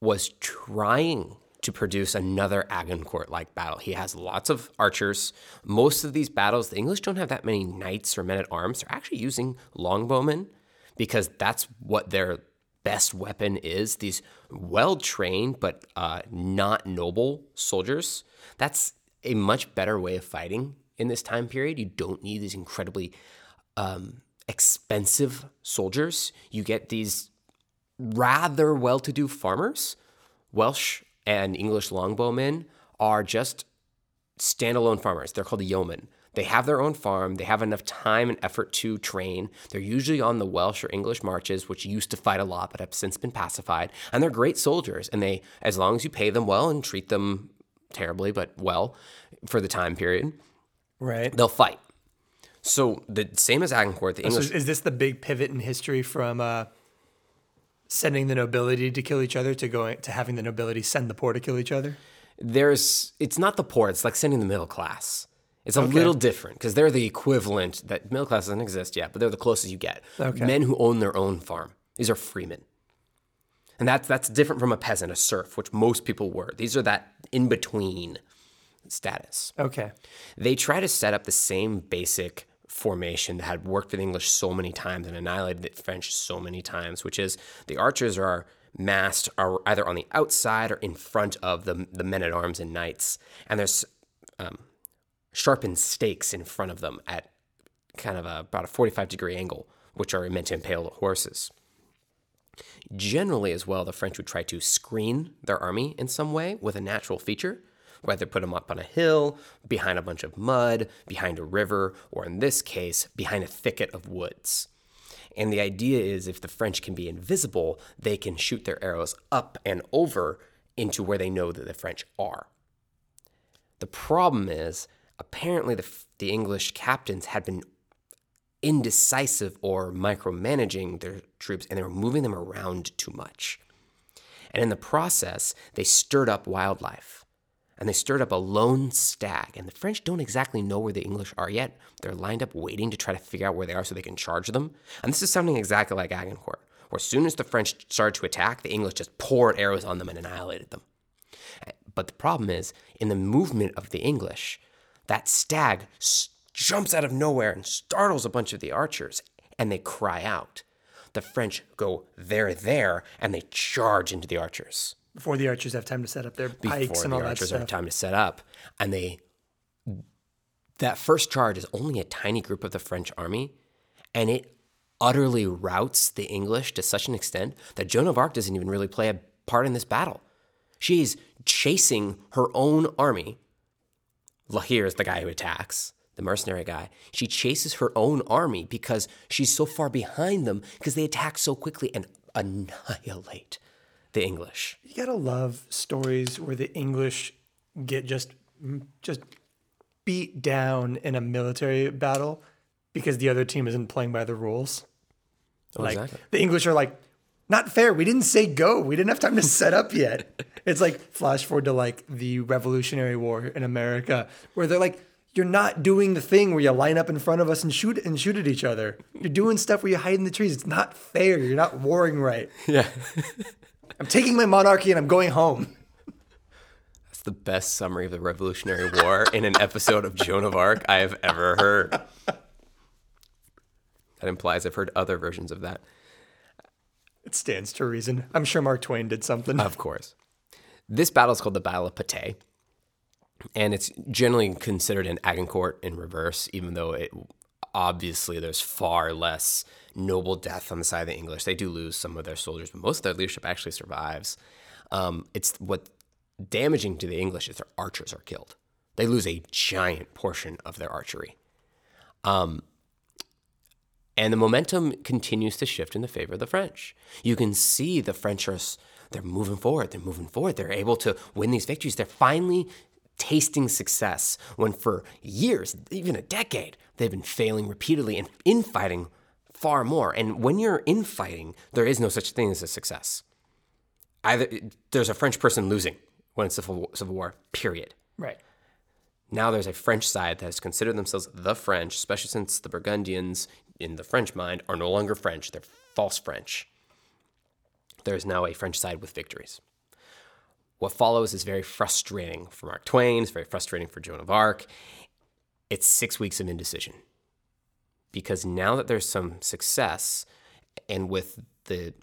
was trying to produce another Agincourt like battle. He has lots of archers. Most of these battles, the English don't have that many knights or men at arms. They're actually using longbowmen because that's what their best weapon is. These well trained but uh, not noble soldiers. That's a much better way of fighting in this time period. You don't need these incredibly um, expensive soldiers. You get these rather well to do farmers. Welsh and English longbowmen are just standalone farmers. They're called yeomen. They have their own farm. They have enough time and effort to train. They're usually on the Welsh or English marches, which used to fight a lot but have since been pacified. And they're great soldiers. And they, as long as you pay them well and treat them terribly but well for the time period, Right. they'll fight. So the same as Agincourt, the So English is, is this the big pivot in history from uh, sending the nobility to kill each other to going to having the nobility send the poor to kill each other? there's it's not the poor it's like sending the middle class it's a little different because they're the equivalent that middle class doesn't exist yet but they're the closest you get Okay. men who own their own farm these are freemen and that's that's different from a peasant a serf which most people were these are that in between status Okay. they try to set up the same basic formation that had worked for the English so many times and annihilated the French so many times, which is the archers are massed are either on the outside or in front of the, the men at arms and knights. And there's um, sharpened stakes in front of them at kind of a, about a 45 degree angle, which are meant to impale the horses. Generally, as well, the French would try to screen their army in some way with a natural feature, whether put them up on a hill, behind a bunch of mud, behind a river, or in this case, behind a thicket of woods. And the idea is if the French can be invisible, they can shoot their arrows up and over into where they know that the French are. The problem is, apparently, the, the English captains had been indecisive or micromanaging their troops and they were moving them around too much. And in the process, they stirred up wildlife and they stirred up a lone stag. And the French don't exactly know where the English are yet. They're lined up waiting to try to figure out where they are so they can charge them. And this is sounding exactly like Agincourt, where as soon as the French started to attack, the English just poured arrows on them and annihilated them. Eh, but the problem is, in the movement of the English, that stag jumps out of nowhere and startles a bunch of the archers, and they cry out. The French go, they're there, and they charge into the archers. Before the archers have time to set up their pikes and all that stuff. Before the archers have time to set up. And they, that first charge is only a tiny group of the French army, and it utterly routs the English to such an extent that Joan of Arc doesn't even really play a part in this battle. She's chasing her own army. La Hire is the guy who attacks the mercenary guy. She chases her own army because she's so far behind them because they attack so quickly and annihilate the English. You gotta love stories where the English get just just beat down in a military battle because the other team isn't playing by the rules. Oh, like exactly. the English are like, not fair. We didn't say go. We didn't have time to set up yet. <laughs> it's like flash forward to like the Revolutionary War in America, where they're like, you're not doing the thing where you line up in front of us and shoot and shoot at each other. You're doing stuff where you hide in the trees. It's not fair. You're not warring right. <laughs> Yeah. I'm taking my monarchy and I'm going home. That's the best summary of the Revolutionary War in an episode of Joan of Arc I have ever heard. That implies I've heard other versions of that. It stands to reason. I'm sure Mark Twain did something. Of course. This battle is called the Battle of Patay, and it's generally considered an Agincourt in reverse, even though it obviously there's far less noble death on the side of the English. They do lose some of their soldiers, but most of their leadership actually survives. Um, it's what damaging to the English is their archers are killed. They lose a giant portion of their archery. Um, and the momentum continues to shift in the favor of the French. You can see the French are they're moving forward. They're moving forward. They're able to win these victories. They're finally tasting success when for years, even a decade, they've been failing repeatedly and infighting far more. And when you're infighting, there is no such thing as a success. Either there's a French person losing when it's civil civil war. Period. Right. Now there's a French side that has considered themselves the French, especially since the Burgundians, in the French mind, are no longer French. They're false French. There is now a French side with victories. What follows is very frustrating for Mark Twain. It's very frustrating for Joan of Arc. It's six weeks of indecision. Because now that there's some success, and with the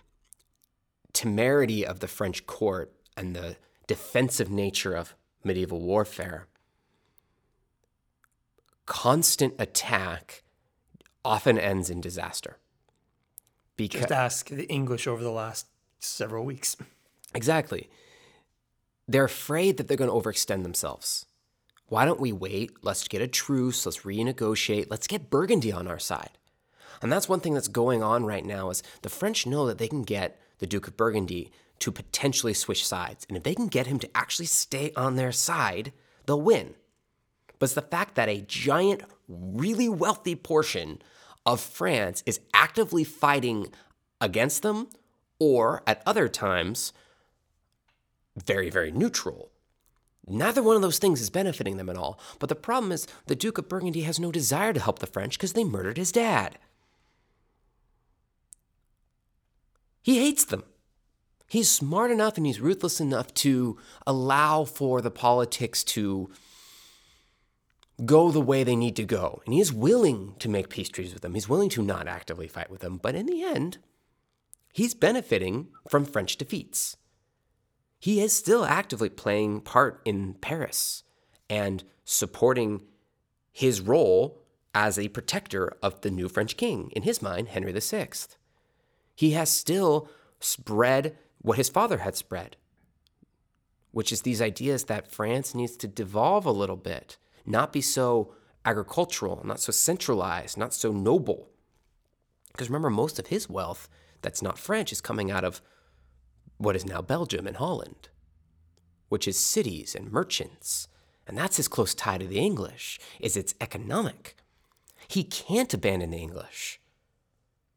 temerity of the French court and the defensive nature of medieval warfare, constant attack often ends in disaster. Because Just ask the English over the last several weeks. <laughs> exactly, they're afraid that they're going to overextend themselves. Why don't we wait? Let's get a truce. Let's renegotiate. Let's get Burgundy on our side. And that's one thing that's going on right now is the French know that they can get the Duke of Burgundy to potentially switch sides. And if they can get him to actually stay on their side, they'll win. But it's the fact that a giant, really wealthy portion of France is actively fighting against them, or at other times, very, very neutral. Neither one of those things is benefiting them at all. But the problem is, the Duke of Burgundy has no desire to help the French because they murdered his dad. He hates them. He's smart enough and he's ruthless enough to allow for the politics to go the way they need to go. And he is willing to make peace treaties with them. He's willing to not actively fight with them. But in the end, he's benefiting from French defeats. He is still actively playing part in Paris and supporting his role as a protector of the new French king, in his mind, Henry VI. He has still spread what his father had spread, which is these ideas that France needs to devolve a little bit, not be so agricultural, not so centralized, not so noble. Because remember, most of his wealth that's not French is coming out of what is now Belgium and Holland, which is cities and merchants. And that's his close tie to the English, is it's economic. He can't abandon the English.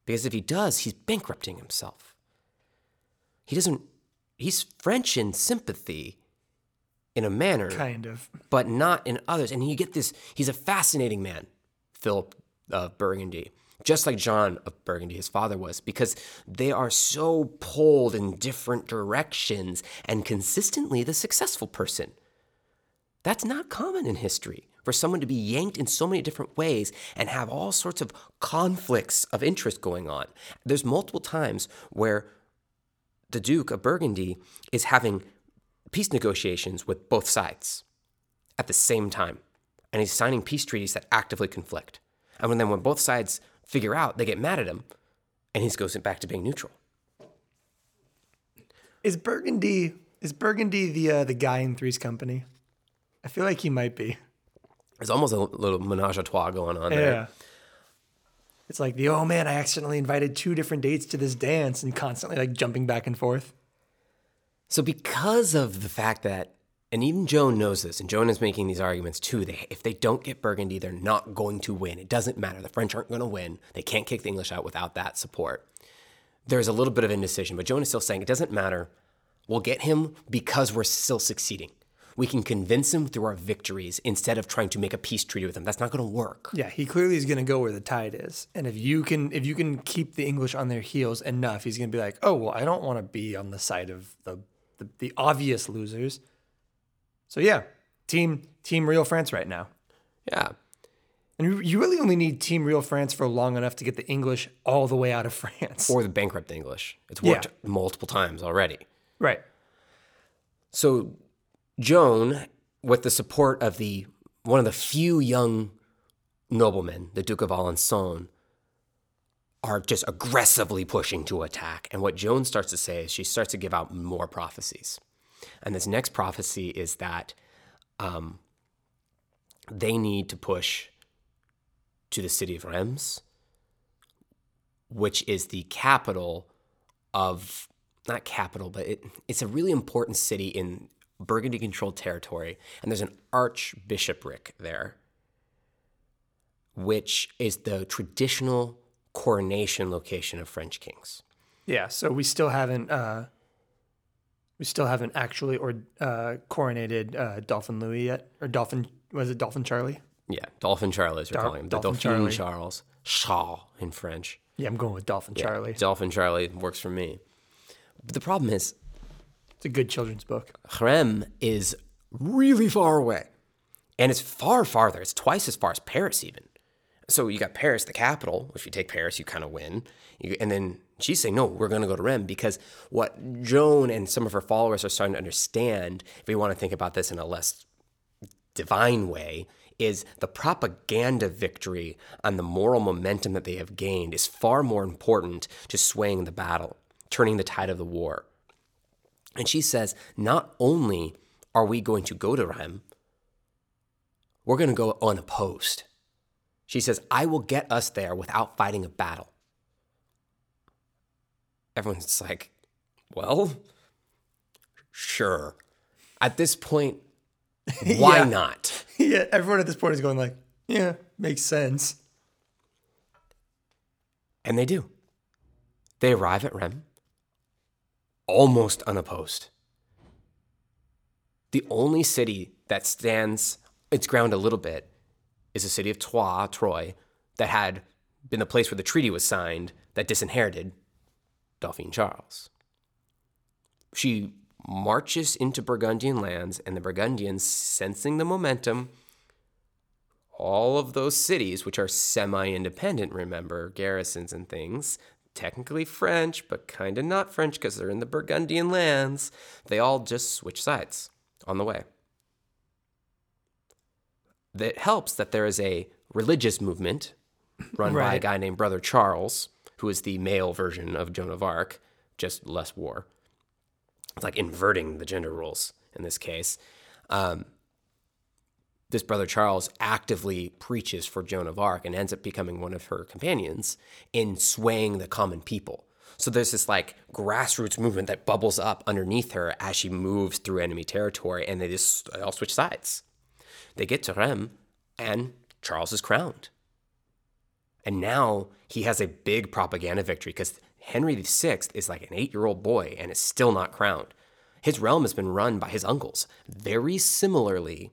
Because if he does, he's bankrupting himself. He doesn't, he's French in sympathy in a manner, Kind of. but not in others. And you get this, he's a fascinating man, Philip of Burgundy, just like John of Burgundy, his father was, because they are so pulled in different directions and consistently the successful person. That's not common in history for someone to be yanked in so many different ways and have all sorts of conflicts of interest going on. There's multiple times where the Duke of Burgundy is having peace negotiations with both sides at the same time. And he's signing peace treaties that actively conflict. And then when both sides figure out, they get mad at him, and he goes back to being neutral. Is Burgundy is Burgundy the uh, the guy in Three's Company? I feel like he might be. There's almost a little menage a trois going on Yeah. there. It's like the oh man, I accidentally invited two different dates to this dance and constantly like jumping back and forth. So because of the fact that, and even Joan knows this, and Joan is making these arguments too. They, if they don't get Burgundy, they're not going to win. It doesn't matter. The French aren't going to win. They can't kick the English out without that support. There's a little bit of indecision, but Joan is still saying it doesn't matter. We'll get him because we're still succeeding. We can convince him through our victories instead of trying to make a peace treaty with him. That's not going to work. Yeah, he clearly is going to go where the tide is. And if you can if you can keep the English on their heels enough, he's going to be like, "Oh, well, I don't want to be on the side of the the, the obvious losers." So yeah, team team real France right now. Yeah. And you- you really only need team real France for long enough to get the English all the way out of <laughs> France. Or the bankrupt English. It's worked Yeah. multiple times already. right. So Joan, with the support of the one of the few young noblemen, the Duke of Alençon, are just aggressively pushing to attack. And what Joan starts to say is she starts to give out more prophecies. And this next prophecy is that um, they need to push to the city of Reims, which is the capital of not capital, but it, it's a really important city in Burgundy controlled territory. And there's an archbishopric there, which is the traditional coronation location of French kings. Yeah, so we still haven't uh we still haven't actually or uh coronated uh Dolphin Louis yet or Dolphin was it Dolphin Charlie? Yeah, Dolphin Charlie Charles, we're Dar- calling him. The Dolphin Dauphin Charlie. Charles. Charles in French. Yeah, I'm going with Dolphin Yeah, Charlie. Dolphin Charlie works for me. But the problem is, It's a good children's book. Rem is really far away. And it's far farther. It's twice as far as Paris, even. So you got Paris, the capital, if you take Paris, you kind of win. You, and then she's saying, no, we're going to go to Rem because what Joan and some of her followers are starting to understand, if we want to think about this in a less divine way, is the propaganda victory and the moral momentum that they have gained is far more important to swaying the battle, turning the tide of the war. And she says, not only are we going to go to Rem, we're going to go unopposed. She says, I will get us there without fighting a battle. Everyone's like, well, sure. At this point, <laughs> why Yeah. not? <laughs> yeah, everyone at this point is going like, yeah, makes sense. And they do. They arrive at Rem almost unopposed. The only city that stands its ground a little bit is the city of Troyes, Troy, that had been the place where the treaty was signed that disinherited Dauphine Charles. She marches into Burgundian lands, and the Burgundians, sensing the momentum, all of those cities, which are semi independent, remember, garrisons and things, technically French, but kind of not French because they're in the Burgundian lands, they all just switch sides on the way. It helps that there is a religious movement run by a guy named Brother Charles, who is the male version of Joan of Arc, just less war. It's like inverting the gender roles in this case. Um, this brother Charles actively preaches for Joan of Arc and ends up becoming one of her companions in swaying the common people. So there's this like grassroots movement that bubbles up underneath her as she moves through enemy territory, and they just they all switch sides. They get to Rheims, and Charles is crowned. And now he has a big propaganda victory because Henry VI is like an eight year old boy and is still not crowned. His realm has been run by his uncles, very similarly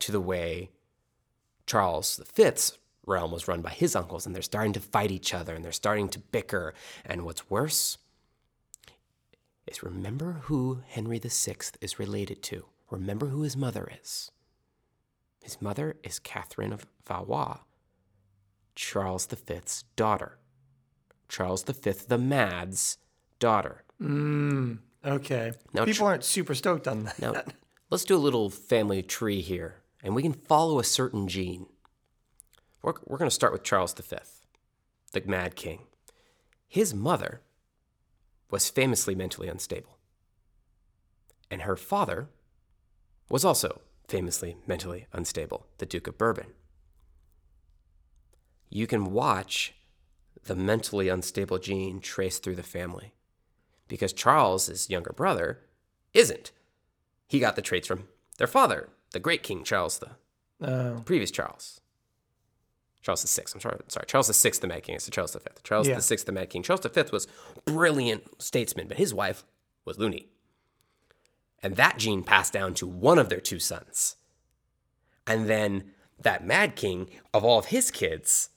to the way Charles V's realm was run by his uncles, and they're starting to fight each other and they're starting to bicker. And what's worse is remember who Henry VI is related to. Remember who his mother is. His mother is Catherine of Valois, Charles V's daughter. Charles V the Mad's daughter. Mm, Okay. Now People aren't super stoked on that. Now, <laughs> let's do a little family tree here, and we can follow a certain gene. We're, we're going to start with Charles V, the Mad King. His mother was famously mentally unstable, and her father was also famously mentally unstable, the Duke of Bourbon. You can watch the mentally unstable gene trace through the family because Charles, his younger brother, isn't. He got the traits from their father, the great King Charles, the Oh, previous Charles. Charles VI. I'm sorry, sorry. Charles VI, the Mad King. It's Charles V. Charles Yeah. VI, the Mad King. Charles V was brilliant statesman, but his wife was loony. And that gene passed down to one of their two sons. And then that Mad King, of all of his kids,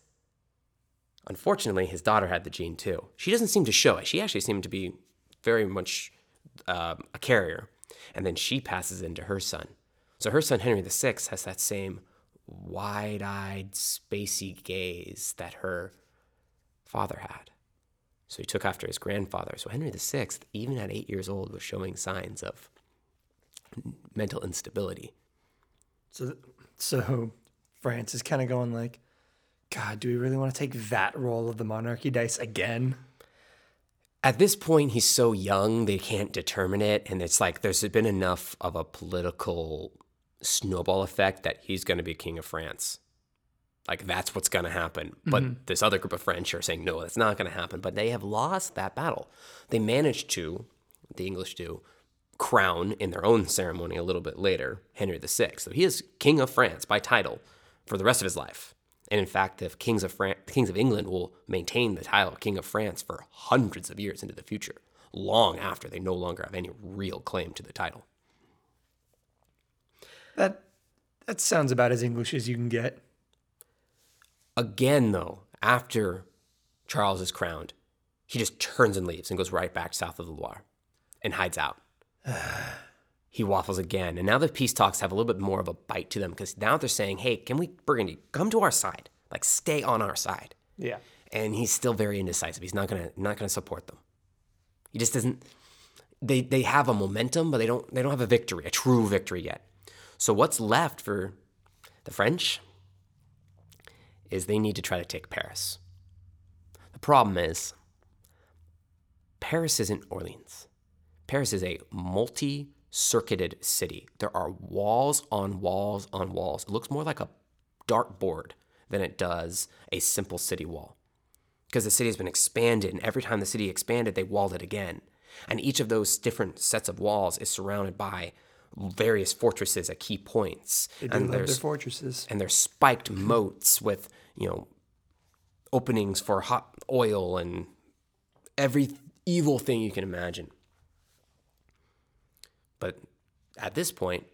unfortunately, his daughter had the gene too. She doesn't seem to show it. She actually seemed to be very much um, a carrier. And then she passes into her son. So her son, Henry VI, has that same wide eyed, spacey gaze that her father had. So he took after his grandfather. So Henry VI, even at eight years old, was showing signs of mental instability. so so France is kind of going like, God, do we really want to take that role of the monarchy dice again? At this point, he's so young, they can't determine it. And it's like there's been enough of a political snowball effect that he's going to be king of France. Like that's what's going to happen. Mm-hmm. But this other group of French are saying, no, that's not going to happen. But they have lost that battle. They managed to, the English do, crown in their own ceremony a little bit later Henry VI. So he is king of France by title for the rest of his life. And in fact, the kings of Fran- kings of England will maintain the title of king of France for hundreds of years into the future, long after they no longer have any real claim to the title. That that sounds about as English as you can get. Again, though, after Charles is crowned, he just turns and leaves and goes right back south of the Loire and hides out. <sighs> <sighs> he waffles again. And now the peace talks have a little bit more of a bite to them because now they're saying, hey, can we, Burgundy, come to our side? Like, stay on our side. Yeah. And he's still very indecisive. He's not gonna not gonna support them. He just doesn't. They they have a momentum, but they don't they don't have a victory, a true victory yet. So what's left for the French is they need to try to take Paris. The problem is Paris isn't Orleans. Paris is a multi circuited city. There are walls on walls on walls. It looks more like a dartboard than it does a simple city wall. Because the city has been expanded, and every time the city expanded, they walled it again. And each of those different sets of walls is surrounded by various fortresses at key points. They do and love their fortresses. and there's spiked <clears throat> moats with you know openings for hot oil and every evil thing you can imagine at this point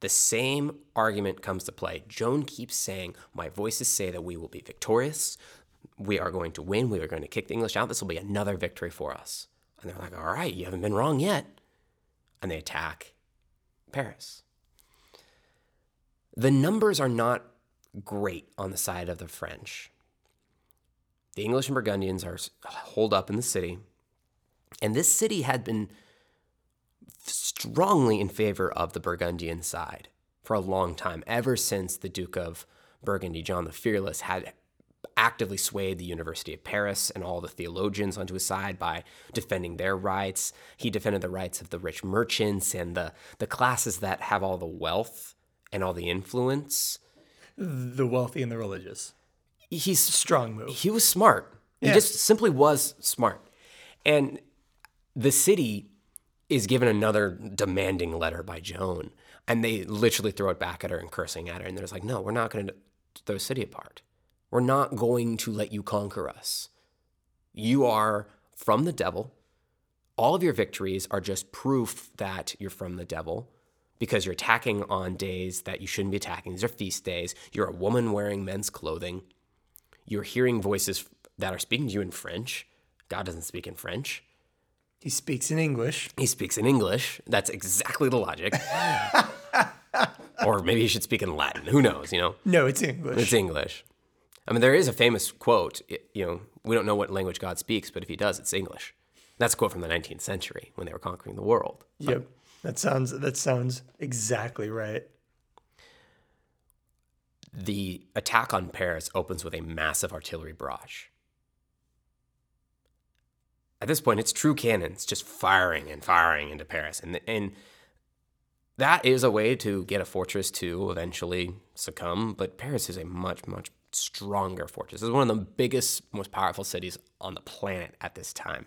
the same argument comes to play. Joan keeps saying my voices say that we will be victorious. We are going to win. We are going to kick the english out. This will be another victory for us. And they're like all right you haven't been wrong yet. And they attack paris. The numbers are not great on the side of the French. the English and Burgundians are holed up in the city, and this city had been strongly in favor of the Burgundian side for a long time, ever since the Duke of Burgundy, John the Fearless, had actively swayed the University of Paris and all the theologians onto his side by defending their rights. He defended the rights of the rich merchants and the, the classes that have all the wealth and all the influence. The wealthy and the religious. He's Strong move. he was smart. He just simply was smart. And the city is given another demanding letter by Joan. And they literally throw it back at her and cursing at her. And they're just like, no, we're not going to throw city apart. We're not going to let you conquer us. You are from the devil. All of your victories are just proof that you're from the devil because you're attacking on days that you shouldn't be attacking. These are feast days. You're a woman wearing men's clothing. You're hearing voices that are speaking to you in French. God doesn't speak in French. He speaks in English. He speaks in English. That's exactly the logic. <laughs> or maybe he should speak in Latin. Who knows, you know? No, it's English. It's English. I mean, there is a famous quote, you know, we don't know what language God speaks, but if he does, it's English. That's a quote from the 19th century when they were conquering the world. Yep. That sounds that sounds exactly right. The attack on Paris opens with a massive artillery barrage. At this point, it's true cannons just firing and firing into Paris. And, and that is a way to get a fortress to eventually succumb. But Paris is a much, much stronger fortress. It's one of the biggest, most powerful cities on the planet at this time.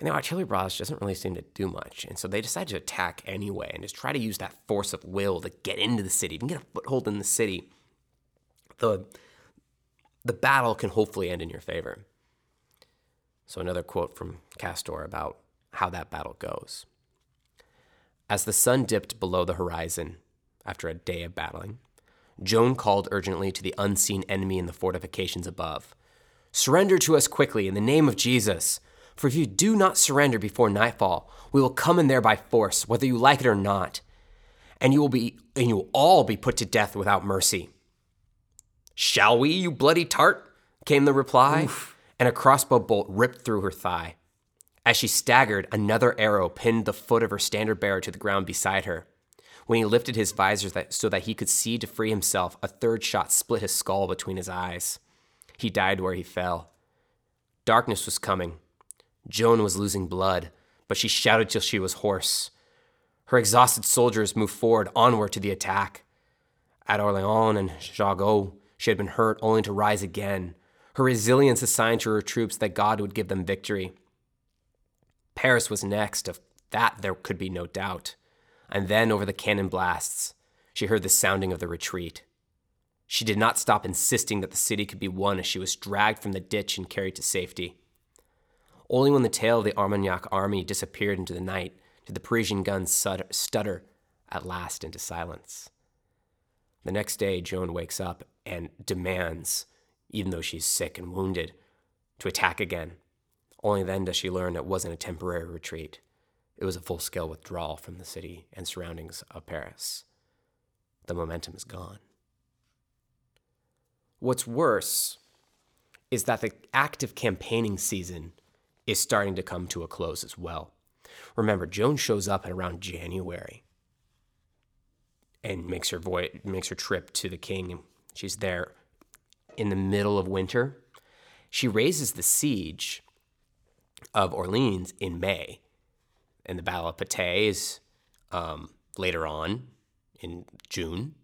And the artillery barrage doesn't really seem to do much. And so they decide to attack anyway and just try to use that force of will to get into the city, even get a foothold in the city. The, the battle can hopefully end in your favor. So, another quote from Castor about how that battle goes. As the sun dipped below the horizon after a day of battling, Joan called urgently to the unseen enemy in the fortifications above Surrender to us quickly in the name of Jesus. For if you do not surrender before nightfall, we will come in there by force, whether you like it or not, and you will be and you will all be put to death without mercy. Shall we, you bloody tart? came the reply, and a crossbow bolt ripped through her thigh. As she staggered, another arrow pinned the foot of her standard bearer to the ground beside her. When he lifted his visor that, so that he could see to free himself, a third shot split his skull between his eyes. He died where he fell. Darkness was coming. Joan was losing blood, but she shouted till she was hoarse. Her exhausted soldiers moved forward onward to the attack. At Orleans and Jargeau, she had been hurt only to rise again. Her resilience assigned to her troops that God would give them victory. Paris was next, of that there could be no doubt. And then over the cannon blasts, she heard the sounding of the retreat. She did not stop insisting that the city could be won as she was dragged from the ditch and carried to safety. Only when the tail of the Armagnac army disappeared into the night did the Parisian guns stutter at last into silence. The next day, Joan wakes up and demands, even though she's sick and wounded, to attack again. Only then does she learn it wasn't a temporary retreat. It was a full scale withdrawal from the city and surroundings of Paris. The momentum is gone. What's worse is that the active campaigning season is starting to come to a close as well. Remember, Joan shows up at around January and makes her voy- makes her trip to the king. She's there in the middle of winter. She raises the siege of Orleans in May, and the Battle of Patay is um, later on in June,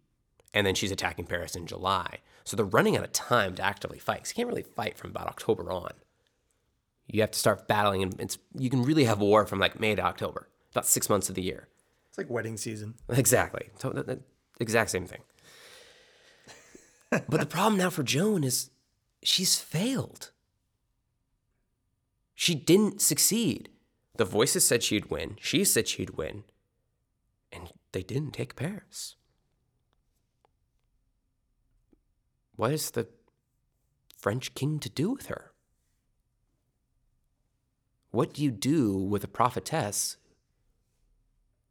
and then she's attacking Paris in July. So they're running out of time to actively fight. 'cause you can't really fight from about October on. You have to start battling, and it's you can really have war from like May to October, about six months of the year. It's like wedding season. Exactly. So the, the exact same thing. But the problem now for Joan is she's failed. She didn't succeed. The voices said she'd win. She said she'd win. And they didn't take Paris. What is the French king to do with her? What do you do with a prophetess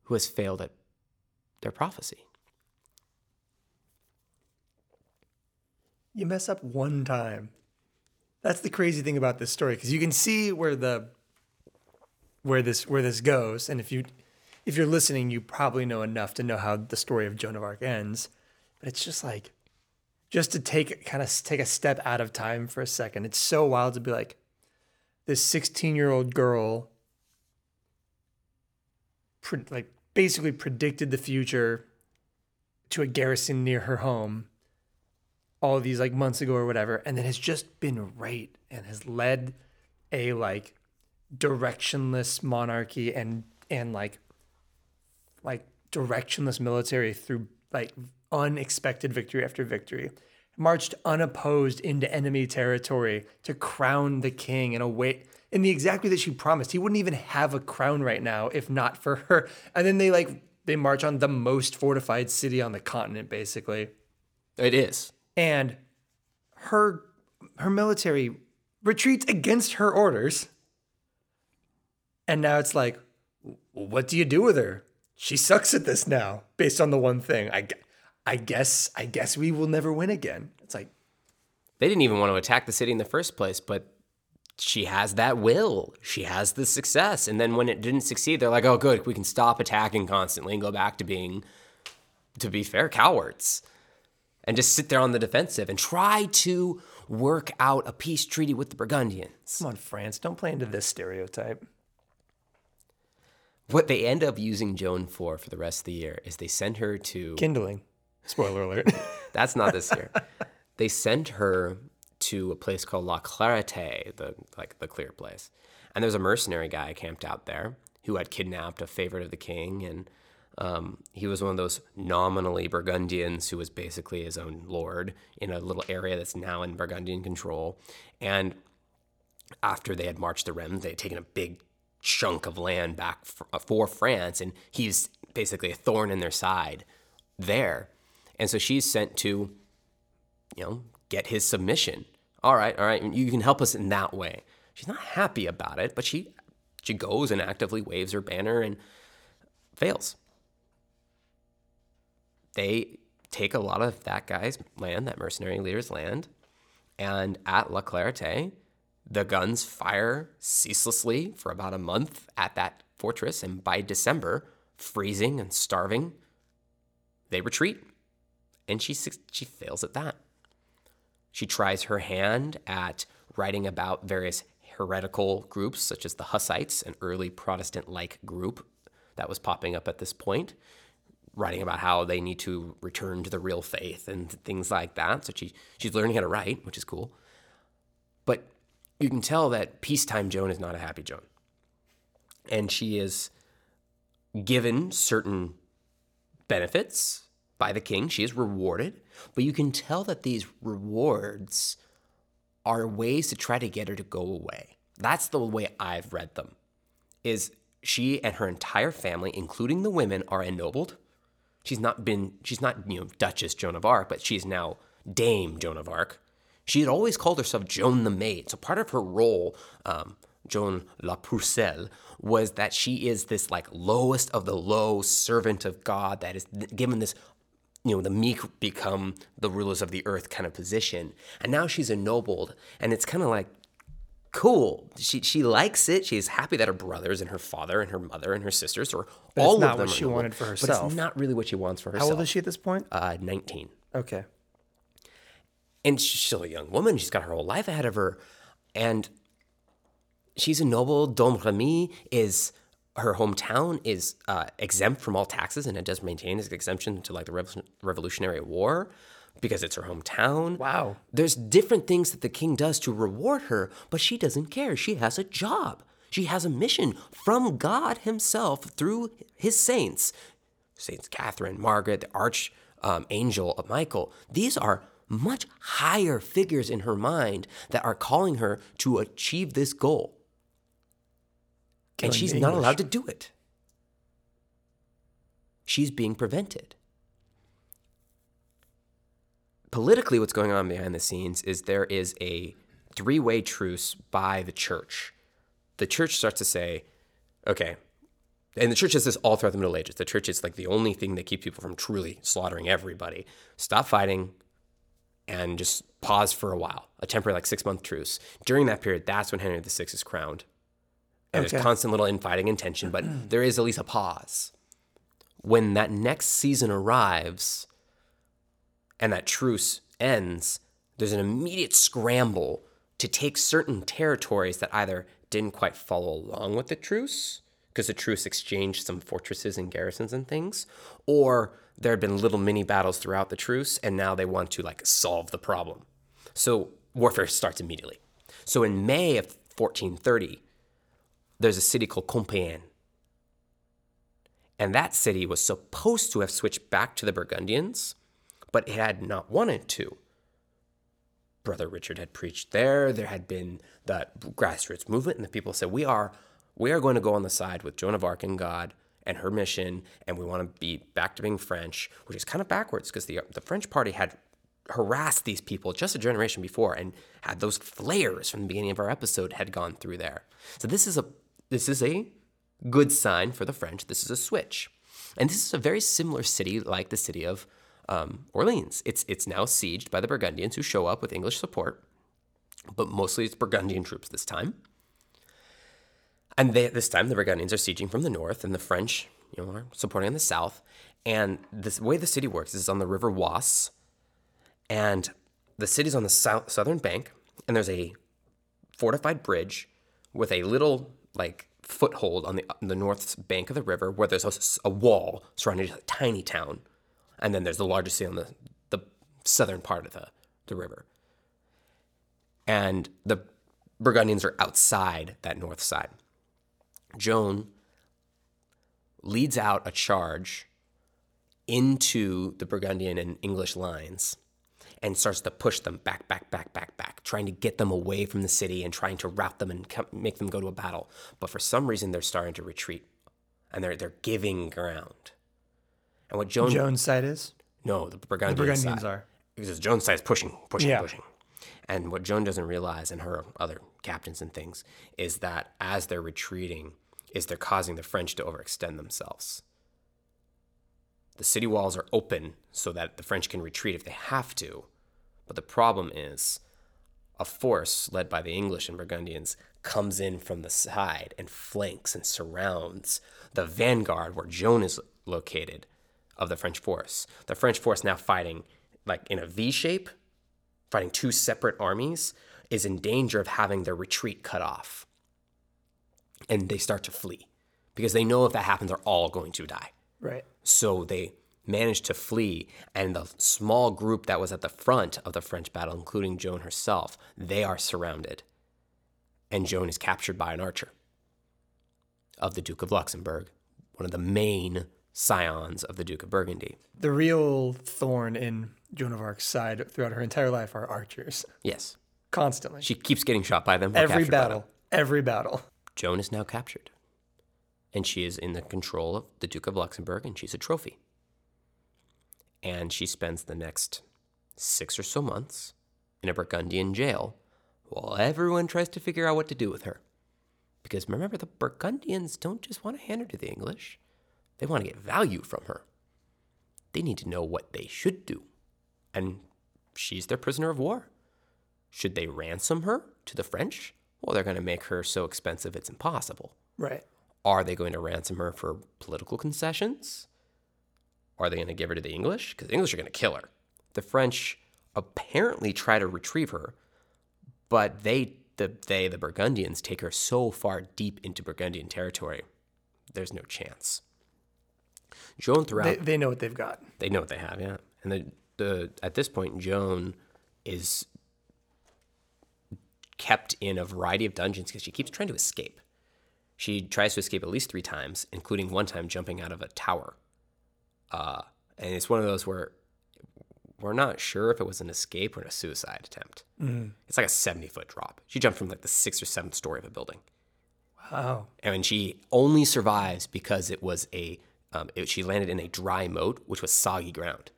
who has failed at their prophecy? You mess up one time, That's the crazy thing about this story because you can see where the where this where this goes, and if you if you're listening, you probably know enough to know how the story of Joan of Arc ends. But it's just like just to take kind of take a step out of time for a second. It's so wild to be like this 16 year old girl, pre- like basically predicted the future to a garrison near her home all these like months ago or whatever, and then has just been right and has led a like directionless monarchy and and like like directionless military through like unexpected victory after victory. Marched unopposed into enemy territory to crown the king in a way in the exact way that she promised. He wouldn't even have a crown right now if not for her. And then they like they march on the most fortified city on the continent basically. It is. And her her military retreats against her orders and now it's like what do you do with her she sucks at this now based on the one thing i, I guess i guess we will never win again it's like They didn't even want to attack the city in the first place, but she has that will. She has the success. And then when it didn't succeed, they're like, oh, good, we can stop attacking constantly and go back to being, to be fair, cowards. And just sit there on the defensive and try to work out a peace treaty with the Burgundians. come on france don't play into this stereotype What they end up using Joan for for the rest of the year is they send her to. kindling spoiler alert <laughs> That's not this year. <laughs> they sent her to a place called La Clarite, the like the clear place. And there's a mercenary guy camped out there who had kidnapped a favorite of the king, and um, he was one of those nominally Burgundians who was basically his own lord in a little area that's now in Burgundian control. And after they had marched the Rem, they had taken a big chunk of land back f- uh, for France, and he's basically a thorn in their side there. And so she's sent to, you know, get his submission. All right, all right, you can help us in that way. She's not happy about it, but she she goes and actively waves her banner and fails. They take a lot of that guy's land, that mercenary leader's land, and at La Clarite, the guns fire ceaselessly for about a month at that fortress, and by December, freezing and starving, they retreat. And she she fails at that. She tries her hand at writing about various heretical groups, such as the Hussites, an early Protestant like group that was popping up at this point, writing about how they need to return to the real faith and things like that. So she, she's learning how to write, which is cool. But you can tell that peacetime Joan is not a happy Joan. And she is given certain benefits by the king. She is rewarded, but you can tell that these rewards are ways to try to get her to go away. That's the way I've read them. Is she and her entire family, including the women, are ennobled. She's not been she's not, you know, Duchess Joan of Arc, but she's now Dame Joan of Arc. She had always called herself Joan the Maid. So part of her role, um, Joan La Pucelle, was that she is this like lowest of the low servant of God that is given this you know, the meek become the rulers of the earth kind of position. And now she's ennobled, and it's kind of like cool. She she likes it. She's happy that her brothers and her father and her mother and her sisters or all not of them what she wanted for herself, But it's not really what she wants for herself. how old is she at this point Uh, 19 okay and she's still a young woman. She's got her whole life ahead of her, and she's a noble. Domremy is her hometown is uh, exempt from all taxes, and it does maintain its exemption to like the Revolutionary War because it's her hometown. Wow. There's different things that the king does to reward her, but she doesn't care. She has a job. She has a mission from God Himself through His saints. Saints Catherine, Margaret, the arch um, angel of Michael. These are much higher figures in her mind that are calling her to achieve this goal. and she's not allowed to do it. She's being prevented. Politically, what's going on behind the scenes is there is a three way truce by the church. The church starts to say, okay, and the church does this all throughout the Middle Ages. The church is like the only thing that keeps people from truly slaughtering everybody. Stop fighting. and just pause for a while, a temporary like six month truce. During that period, that's when Henry VI is crowned. And Okay. there's constant little infighting and tension, but there is at least a pause. When that next season arrives and that truce ends, there's an immediate scramble to take certain territories that either didn't quite follow along with the truce, because the truce exchanged some fortresses and garrisons and things, or there had been little mini battles throughout the truce, and now they want to like solve the problem. So warfare starts immediately. So in May of 1430, there's a city called Compiègne. And that city was supposed to have switched back to the Burgundians, but it had not wanted to. Brother Richard had preached there. There had been that grassroots movement, and the people said, "We are, we are going to go on the side with Joan of Arc and God and her mission, and we want to be back to being French," which is kind of backwards because the the French party had harassed these people just a generation before and had those flares from the beginning of our episode had gone through there. So this is a this is a good sign for the French. This is a switch, and this is a very similar city like the city of um, Orleans. It's it's now sieged by the Burgundians who show up with English support, but mostly it's Burgundian troops this time. And they, this time the Burgundians are sieging from the north, and the French, you know, are supporting in the south. And this way the city works is on the River Oise, and the city's on the south, southern bank, and there's a fortified bridge with a little like foothold on the, on the north bank of the river where there's a wall surrounding a tiny town and then there's the largest city on the, the southern part of the, the river and the burgundians are outside that north side joan leads out a charge into the burgundian and english lines and starts to push them back, back, back, back, back, trying to get them away from the city and trying to rout them and make them go to a battle. But for some reason, they're starting to retreat, and they're they're giving ground. And what Joan, Joan's side is no, the Burgundian Burgundians side, are. because Joan's side is pushing, pushing, Yeah. pushing. And what Joan doesn't realize, and her other captains and things, is that as they're retreating, is they're causing the French to overextend themselves. The city walls are open so that the French can retreat if they have to. But the problem is a force led by the English and Burgundians comes in from the side and flanks and surrounds the vanguard where Joan is located of the French force. The French force now fighting like in a V shape, fighting two separate armies, is in danger of having their retreat cut off. And they start to flee because they know if that happens, they're all going to die. Right. So they managed to flee, and the small group that was at the front of the French battle, including Joan herself, they are surrounded. And Joan is captured by an archer of the Duke of Luxembourg, one of the main scions of the Duke of Burgundy. The real thorn in Joan of Arc's side throughout her entire life are archers. Yes, Constantly. she keeps getting shot by them. every by them. battle. Every battle. Joan is now captured. And she is in the control of the Duke of Luxembourg, and she's a trophy. And she spends the next six or so months in a Burgundian jail while everyone tries to figure out what to do with her. Because remember, the Burgundians don't just want to hand her to the English, they want to get value from her. They need to know what they should do. And she's their prisoner of war. Should they ransom her to the French? Well, they're going to make her so expensive it's impossible. Right. Are they going to ransom her for political concessions? Are they going to give her to the English? Because the English are going to kill her. The French apparently try to retrieve her, but they, the, they, the Burgundians, take her so far deep into Burgundian territory, there's no chance. Joan throughout They, they know what they've got. they know what they have, yeah. And the the at this point, Joan is kept in a variety of dungeons because she keeps trying to escape. She tries to escape at least three times, including one time jumping out of a tower. Uh, and it's one of those where we're not sure if it was an escape or a suicide attempt. It's like a seventy foot drop. She jumped from like the sixth or seventh story of a building Wow. and she only survives because it was a um, it, she landed in a dry moat which was soggy ground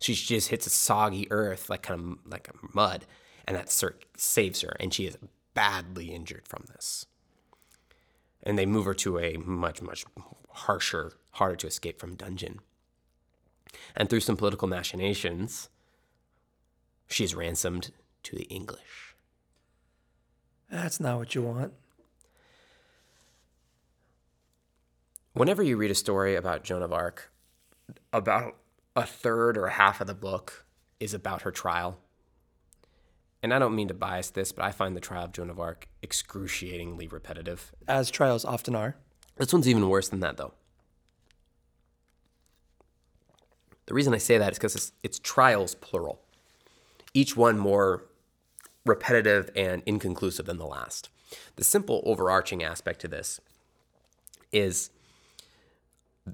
she just hits a soggy earth like kind of like mud and that saves her and she is badly injured from this and they move her to a much much harsher harder to escape from dungeon and through some political machinations She is ransomed to the English. That's not what you want. Whenever you read a story about Joan of Arc, about a third or a half of the book is about her trial. And I don't mean to bias this, but I find the trial of Joan of Arc excruciatingly repetitive. As trials often are. This one's even worse than that, though. The reason I say that is because it's, it's trials plural, each one more repetitive and inconclusive than the last. The simple overarching aspect to this is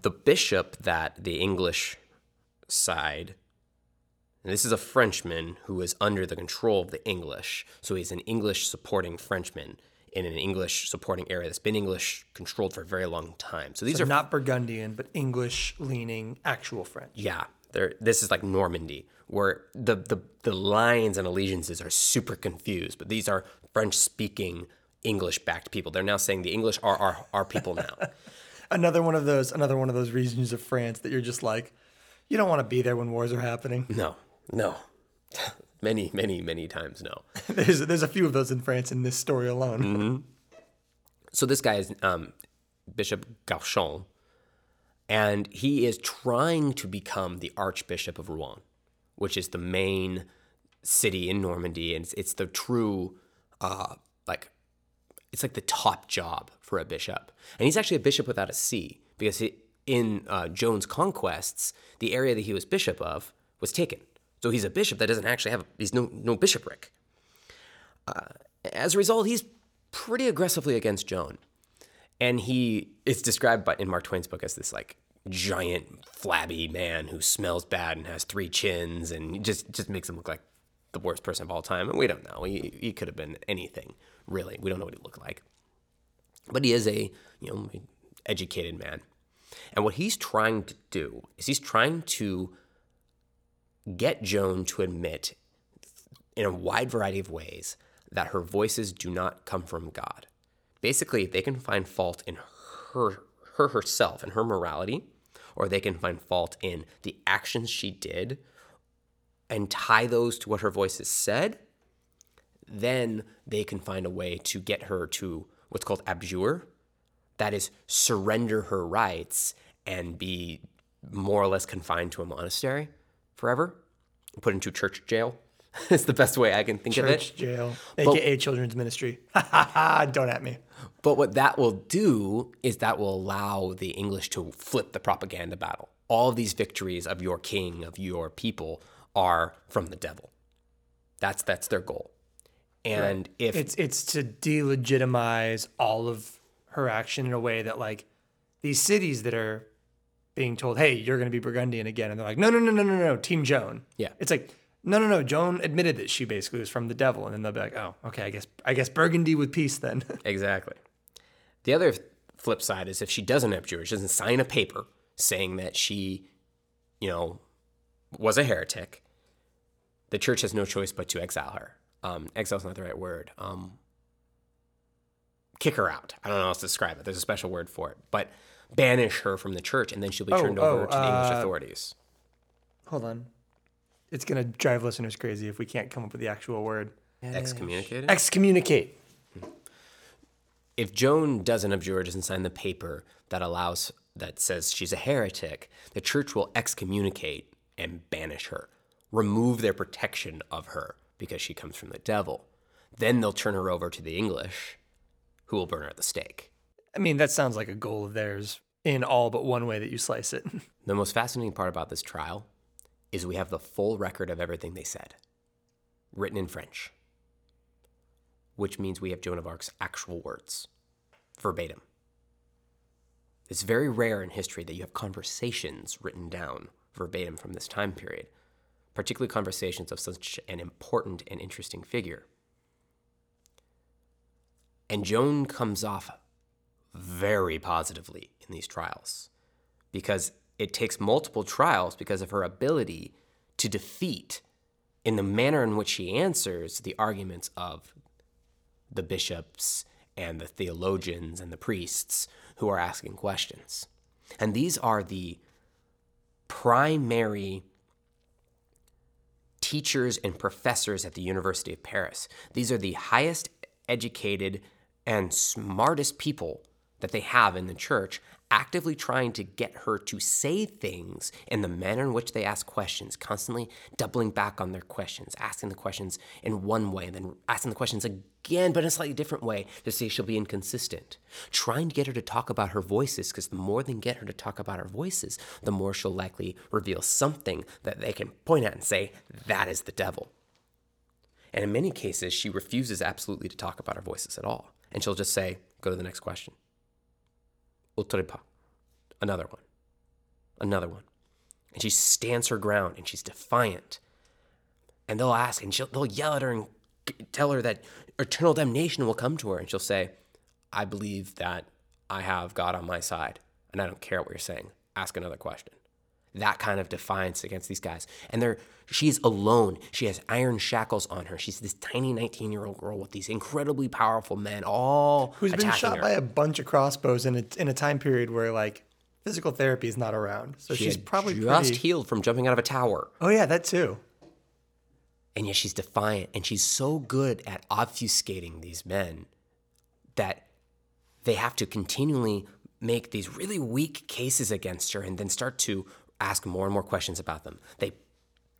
the bishop that the English side, and this is a Frenchman who is under the control of the English, so he's an English supporting Frenchman in an English supporting area that's been English controlled for a very long time. So these So are not Burgundian, but English leaning actual French. yeah, this is like Normandy, where the, the, the lines and allegiances are super confused, but these are French speaking, English backed people. They're now saying the English are our, our people now. <laughs> Another one of those another one of those regions of France that you're just like, you don't want to be there when wars are happening. no, no. <laughs> many, many, many times no. <laughs> there's there's a few of those in France in this story alone. Mm-hmm. So this guy is um, Bishop Cauchon, and he is trying to become the Archbishop of Rouen, which is the main city in Normandy, and it's, it's the true, uh, like, it's like the top job for a bishop. And he's actually a bishop without a see because he, in uh, Joan's conquests, the area that he was bishop of was taken. So he's a bishop that doesn't actually have he's no no bishopric. Uh, as a result, he's pretty aggressively against Joan, and he is described by, in Mark Twain's book as this like giant, flabby man who smells bad and has three chins, and just just makes him look like the worst person of all time. And we don't know. He he could have been anything really. We don't know what he looked like, but he is a you know educated man, and what he's trying to do is he's trying to get Joan to admit in a wide variety of ways that her voices do not come from God. Basically, they can find fault in her, her herself and her morality, or they can find fault in the actions she did and tie those to what her voices said. Then they can find a way to get her to what's called abjure, that is, surrender her rights and be more or less confined to a monastery forever, put into church jail. <laughs> it's the best way I can think of it. Church jail, aka children's ministry. Ha ha ha! Don't at me. But what that will do is that will allow the English to flip the propaganda battle. All of these victories of your king, of your people, are from the devil. That's that's their goal. And if It's it's to delegitimize all of her action in a way that like these cities that are being told, "Hey, you're going to be Burgundian again," and they're like, "No, no, no, no, no, no, Team Joan." Yeah. It's like, no, no, no. Joan admitted that she basically was from the devil, and then they'll be like, "Oh, okay, I guess I guess Burgundy with peace then." <laughs> Exactly. The other flip side is if she doesn't abjure, she doesn't sign a paper saying that she, you know, was a heretic, the church has no choice but to exile her. Um, exile is not the right word. Um, kick her out. I don't know how else to describe it. There's a special word for it. But banish her from the church, and then she'll be Oh, turned over oh, to the English uh, authorities. Hold on. It's going to drive listeners crazy if we can't come up with the actual word. Excommunicated? Excommunicate. if Joan doesn't abjure, doesn't sign the paper that allows that says she's a heretic, the church will excommunicate and banish her, remove their protection of her because she comes from the devil. Then they'll turn her over to the English, who will burn her at the stake. I mean, that sounds like a goal of theirs in all but one way that you slice it. <laughs> The most fascinating part about this trial is we have the full record of everything they said, written in French, which means we have Joan of Arc's actual words, verbatim. It's very rare in history that you have conversations written down verbatim from this time period, particularly conversations of such an important and interesting figure. And Joan comes off very positively in these trials because it takes multiple trials because of her ability to defeat, in the manner in which she answers, the arguments of the bishops and the theologians and the priests who are asking questions. And these are the primary teachers and professors at the University of Paris. These are the highest educated and smartest people that they have in the church actively trying to get her to say things in the manner in which they ask questions, constantly doubling back on their questions, asking the questions in one way, and then asking the questions again, but in a slightly different way to see if she'll be inconsistent. Trying to get her to talk about her voices, because the more they get her to talk about her voices, the more she'll likely reveal something that they can point at and say, that is the devil. And in many cases, she refuses absolutely to talk about her voices at all. And she'll just say, go to the next question. Another one. Another one. And she stands her ground and she's defiant. And they'll ask and she'll, they'll yell at her and tell her that eternal damnation will come to her. And she'll say, I believe that I have God on my side and I don't care what you're saying. Ask another question that kind of defiance against these guys. And they're she's alone. She has iron shackles on her. She's this tiny 19 year old girl with these incredibly powerful men all who's been shot her. by a bunch of crossbows in a, in a time period where like physical therapy is not around. So She she's probably just pretty. healed from jumping out of a tower. Oh yeah, that too. And yet she's defiant and she's so good at obfuscating these men that they have to continually make these really weak cases against her and then start to ask more and more questions about them. They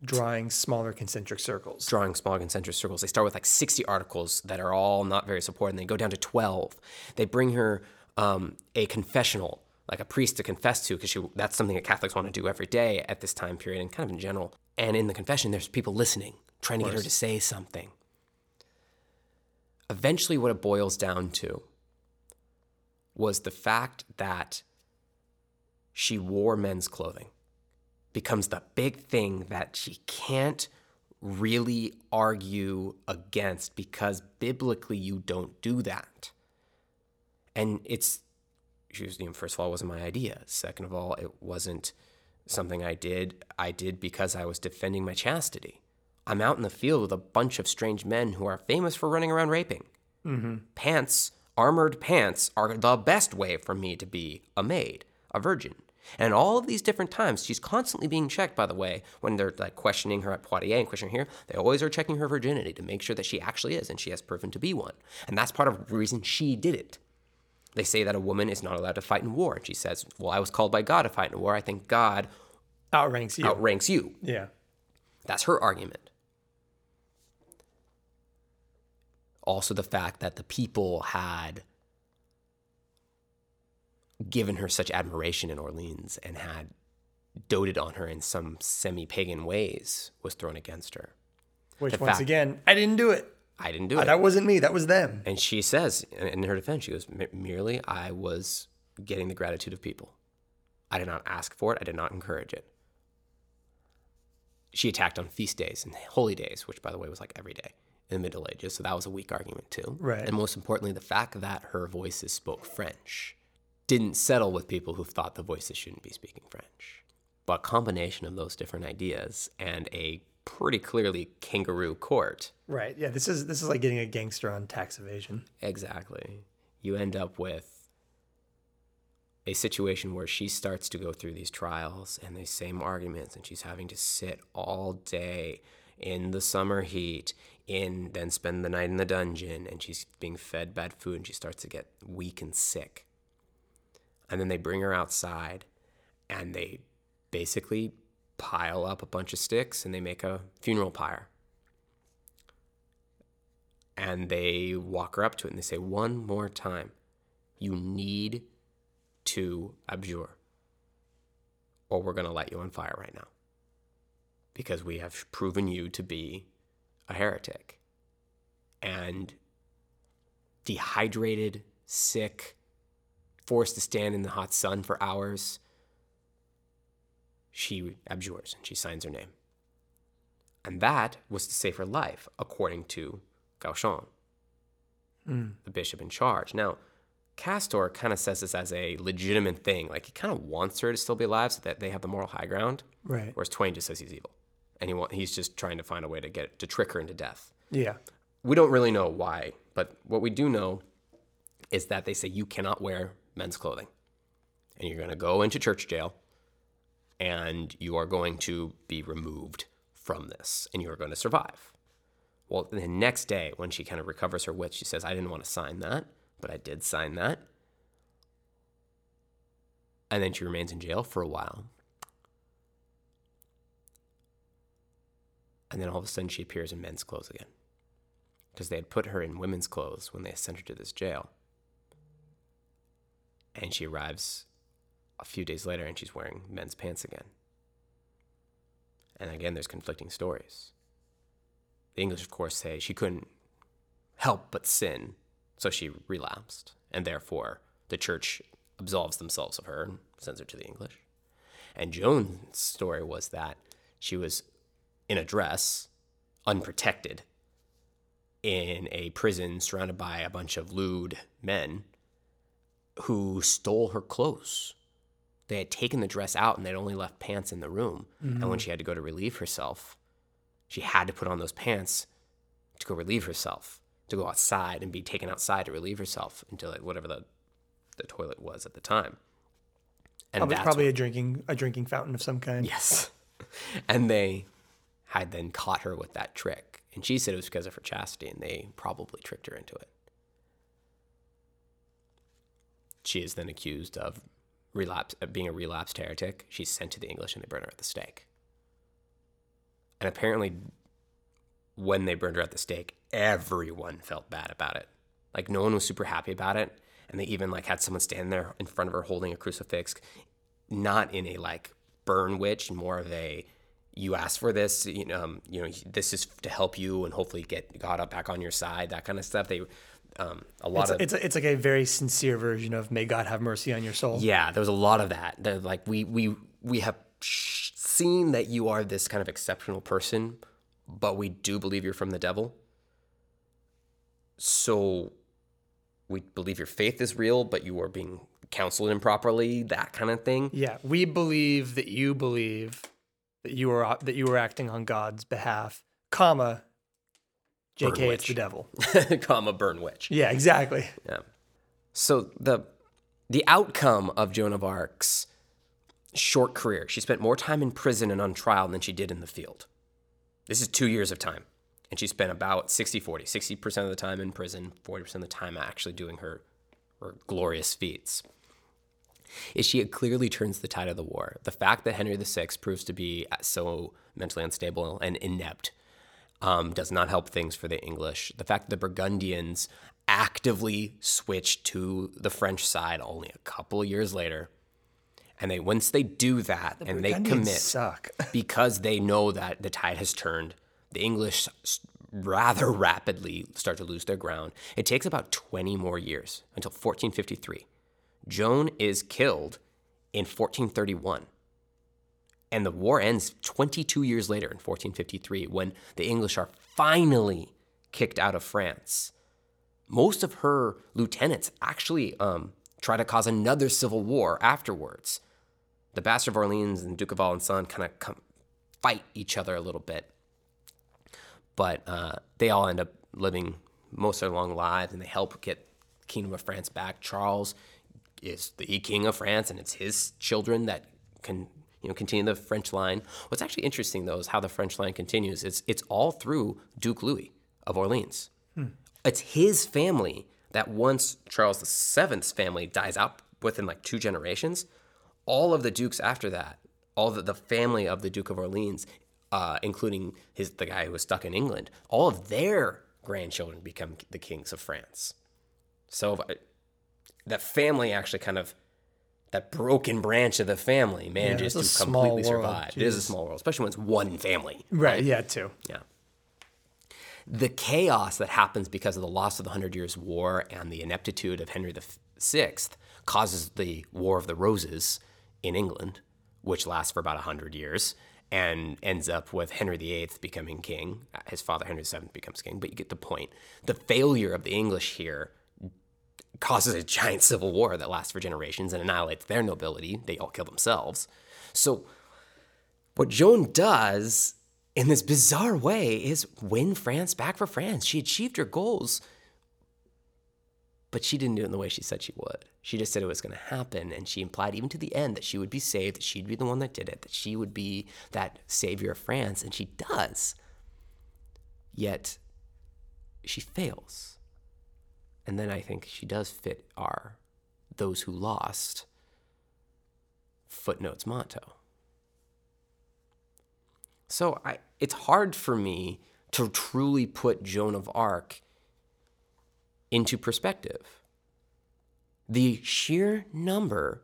Drawing smaller concentric circles. drawing small concentric circles. They start with like 60 articles that are all not very supportive, and they go down to 12. They bring her um, a confessional, like a priest to confess to, because that's something that Catholics want to do every day at this time period and kind of in general. And in the confession, there's people listening, trying to get her to say something. Eventually, what it boils down to was the fact that she wore men's clothing becomes the big thing that she can't really argue against because biblically you don't do that. And it's, you know, first of all, it wasn't my idea. Second of all, it wasn't something I did. I did because I was defending my chastity. I'm out in the field with a bunch of strange men who are famous for running around raping. Mm-hmm. Pants, armored pants, are the best way for me to be a maid, a virgin. And all of these different times, she's constantly being checked, by the way, when they're like questioning her at Poitiers and questioning her here, they always are checking her virginity to make sure that she actually is, and she has proven to be one. And that's part of the reason she did it. They say that a woman is not allowed to fight in war. And she says, Well, I was called by God to fight in war. I think God Outranks you. outranks you. yeah. That's her argument. Also, the fact that the people had given her such admiration in Orleans and had doted on her in some semi pagan ways was thrown against her. Which The once fact- again, I didn't do it. I didn't do uh, it. That wasn't me. That was them. And she says, in- in her defense, she goes, merely I was getting the gratitude of people. I did not ask for it. I did not encourage it. She attacked on feast days and holy days, which, by the way, was like every day in the Middle Ages. So that was a weak argument, too. Right. And most importantly, the fact that her voices spoke French didn't settle with people who thought the voices shouldn't be speaking French. But a combination of those different ideas and a pretty clearly kangaroo court Right. Yeah. This is this is like getting a gangster on tax evasion. Exactly. You end up with a situation where she starts to go through these trials and these same arguments, and she's having to sit all day in the summer heat, in then spend the night in the dungeon, and she's being fed bad food, and she starts to get weak and sick. And then they bring her outside, and they basically pile up a bunch of sticks and they make a funeral pyre and they walk her up to it and they say, One more time, you need to abjure, or we're going to light you on fire right now because we have proven you to be a heretic. And dehydrated, sick, forced to stand in the hot sun for hours, she abjures and she signs her name. And that was to save her life, according to Cauchon, hmm. the bishop in charge. Now, Castor kind of says this as a legitimate thing. Like, he kind of wants her to still be alive so that they have the moral high ground. Right. Whereas Twain just says he's evil. And he want, he's just trying to find a way to get to trick her into death. Yeah. We don't really know why, but what we do know is that they say you cannot wear men's clothing. And you're going to go into church jail and you are going to be removed from this, and you are going to survive. Well, the next day, when she kind of recovers her wits, she says, I didn't want to sign that, but I did sign that. And then she remains in jail for a while. And then all of a sudden, she appears in men's clothes again. Because they had put her in women's clothes when they sent her to this jail. And she arrives a few days later and she's wearing men's pants again. And again, there's conflicting stories. The English, of course, say she couldn't help but sin, so she relapsed, and therefore the church absolves themselves of her and sends her to the English. And Joan's story was that she was in a dress, unprotected, in a prison surrounded by a bunch of lewd men who stole her clothes. They had taken the dress out and they'd only left pants in the room. Mm-hmm. And when she had to go to relieve herself, she had to put on those pants to go relieve herself, to go outside and be taken outside to relieve herself until whatever the, the toilet was at the time. And probably, probably a drinking a drinking fountain of some kind. Yes. <laughs> And they had then caught her with that trick. And she said it was because of her chastity, and they probably tricked her into it. She is then accused of relapse, of being a relapsed heretic. She's sent to the English, and they burn her at the stake. And apparently, when they burned her at the stake, everyone felt bad about it. Like no one was super happy about it, and they even like had someone stand there in front of her holding a crucifix, not in a like burn witch, more of a you asked for this, you know, um, you know, this is to help you and hopefully get God up back on your side, that kind of stuff. They, um, a lot it's, of it's it's like a very sincere version of "May God have mercy on your soul." Yeah, there was a lot of that. They're like we we we have seen that you are this kind of exceptional person, but we do believe you're from the devil. So we believe your faith is real, but you are being counseled improperly, that kind of thing. Yeah, we believe that you believe that you are that you were acting on God's behalf, comma, JK, it's the devil, <laughs> comma, burn witch. Yeah, exactly. Yeah. So the the outcome of Joan of Arc's short career, she spent more time in prison and on trial than she did in the field. This is two years of time. And she spent about 60 40, 60% of the time in prison, 40% of the time actually doing her, her glorious feats is she clearly turns the tide of the war. The fact that Henry VI proves to be so mentally unstable and inept um, does not help things for the English. The fact that the Burgundians actively switch to the French side only a couple years later. And they once they do that the and they commit suck. <laughs> because they know that the tide has turned, the English rather rapidly start to lose their ground. It takes about 20 more years until 1453 Joan is killed in 1431. And the war ends 22 years later in 1453 when the English are finally kicked out of France. Most of her lieutenants actually um, try to cause another civil war afterwards. The Bastard of Orleans and Duke of Alençon kind of fight each other a little bit. But uh, they all end up living most of their long lives and they help get Kingdom of France back. Charles is the king of France, and it's his children that can you know continue the French line. What's actually interesting though is how the French line continues. It's it's all through Duke Louis of Orleans. Hmm. It's his family that once Charles VII's family dies out within like two generations, all of the dukes after that, all the, the family of the Duke of Orleans, uh, including his the guy who was stuck in England, all of their grandchildren become the kings of France. So that family actually kind of that broken branch of the family manages yeah, to completely survive. Jeez. It is a small world, especially when it's one family. Right. right. Yeah. Too. Yeah. The chaos that happens because of the loss of the Hundred Years' War and the ineptitude of Henry VI causes the War of the Roses in England, which lasts for about hundred years and ends up with Henry VIII becoming king. His father Henry VII becomes king, but you get the point. The failure of the English here causes a giant civil war that lasts for generations and annihilates their nobility. They all kill themselves. So, what Joan does in this bizarre way is win France back for France. She achieved her goals, But she didn't do it in the way she said she would. She just said it was going to happen. And she implied, even to the end, that she would be saved, that she'd be the one that did it, that she would be that savior of France. And she does. Yet she fails. And then I think she does fit our those who lost footnotes motto. So I, it's hard for me to truly put Joan of Arc into perspective. The sheer number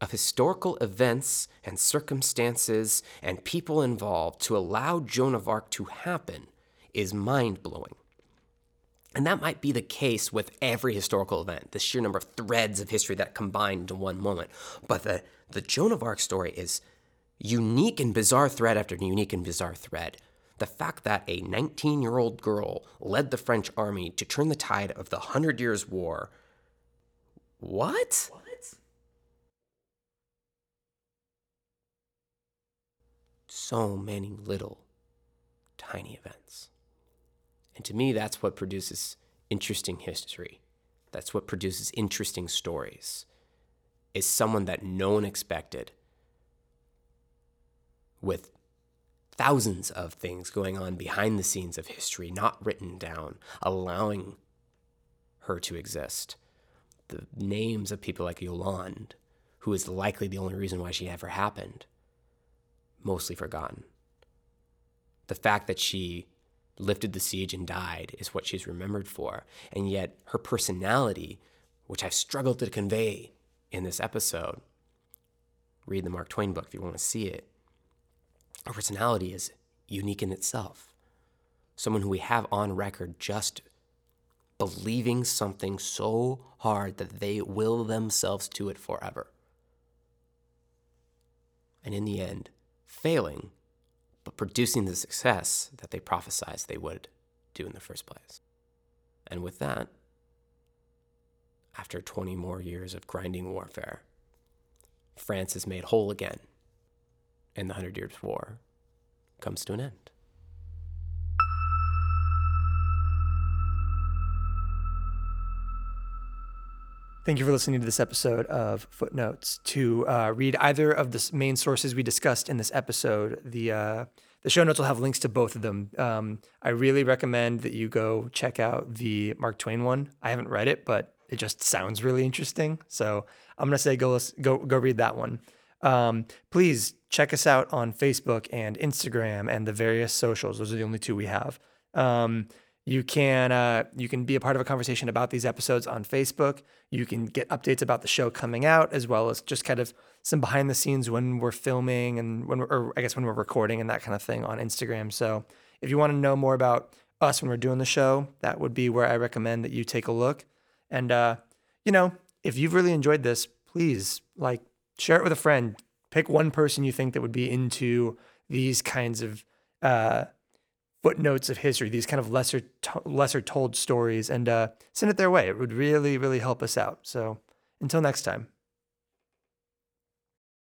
of historical events and circumstances and people involved to allow Joan of Arc to happen is mind blowing. And that might be the case with every historical event, the sheer number of threads of history that combine into one moment. But the, the Joan of Arc story is unique and bizarre thread after unique and bizarre thread. The fact that a 19 year old girl led the French army to turn the tide of the Hundred Years' War. What? What? So many little, tiny events. And to me, that's what produces interesting history. That's what produces interesting stories. Is someone that no one expected with thousands of things going on behind the scenes of history, not written down, allowing her to exist. The names of people like Yolande, who is likely the only reason why she ever happened, mostly forgotten. The fact that she lifted the siege and died is what she's remembered for. And yet, her personality, which I've struggled to convey in this episode, read the Mark Twain book if you want to see it. Her personality is unique in itself. Someone who we have on record just believing something so hard that they will themselves to it forever. And in the end, failing but producing the success that they prophesied they would do in the first place. And with that, after 20 more years of grinding warfare, France is made whole again, and the Hundred Years' War comes to an end. Thank you for listening to this episode of Footnotes. To uh, read either of the main sources we discussed in this episode, the uh, the show notes will have links to both of them. Um, I really recommend that you go check out the Mark Twain one. I haven't read it, but it just sounds really interesting. So I'm gonna say go go go read that one. Um, please check us out on Facebook and Instagram and the various socials. Those are the only two we have. Um, you can uh, you can be a part of a conversation about these episodes on Facebook. You can get updates about the show coming out, as well as just kind of some behind the scenes when we're filming and when we're, or I guess when we're recording and that kind of thing on Instagram. So if you want to know more about us when we're doing the show, that would be where I recommend that you take a look. And uh, you know, if you've really enjoyed this, please like share it with a friend. Pick one person you think that would be into these kinds of uh, footnotes of history, these kind of lesser to- lesser told stories, and uh, send it their way. It would really, really help us out. So until next time.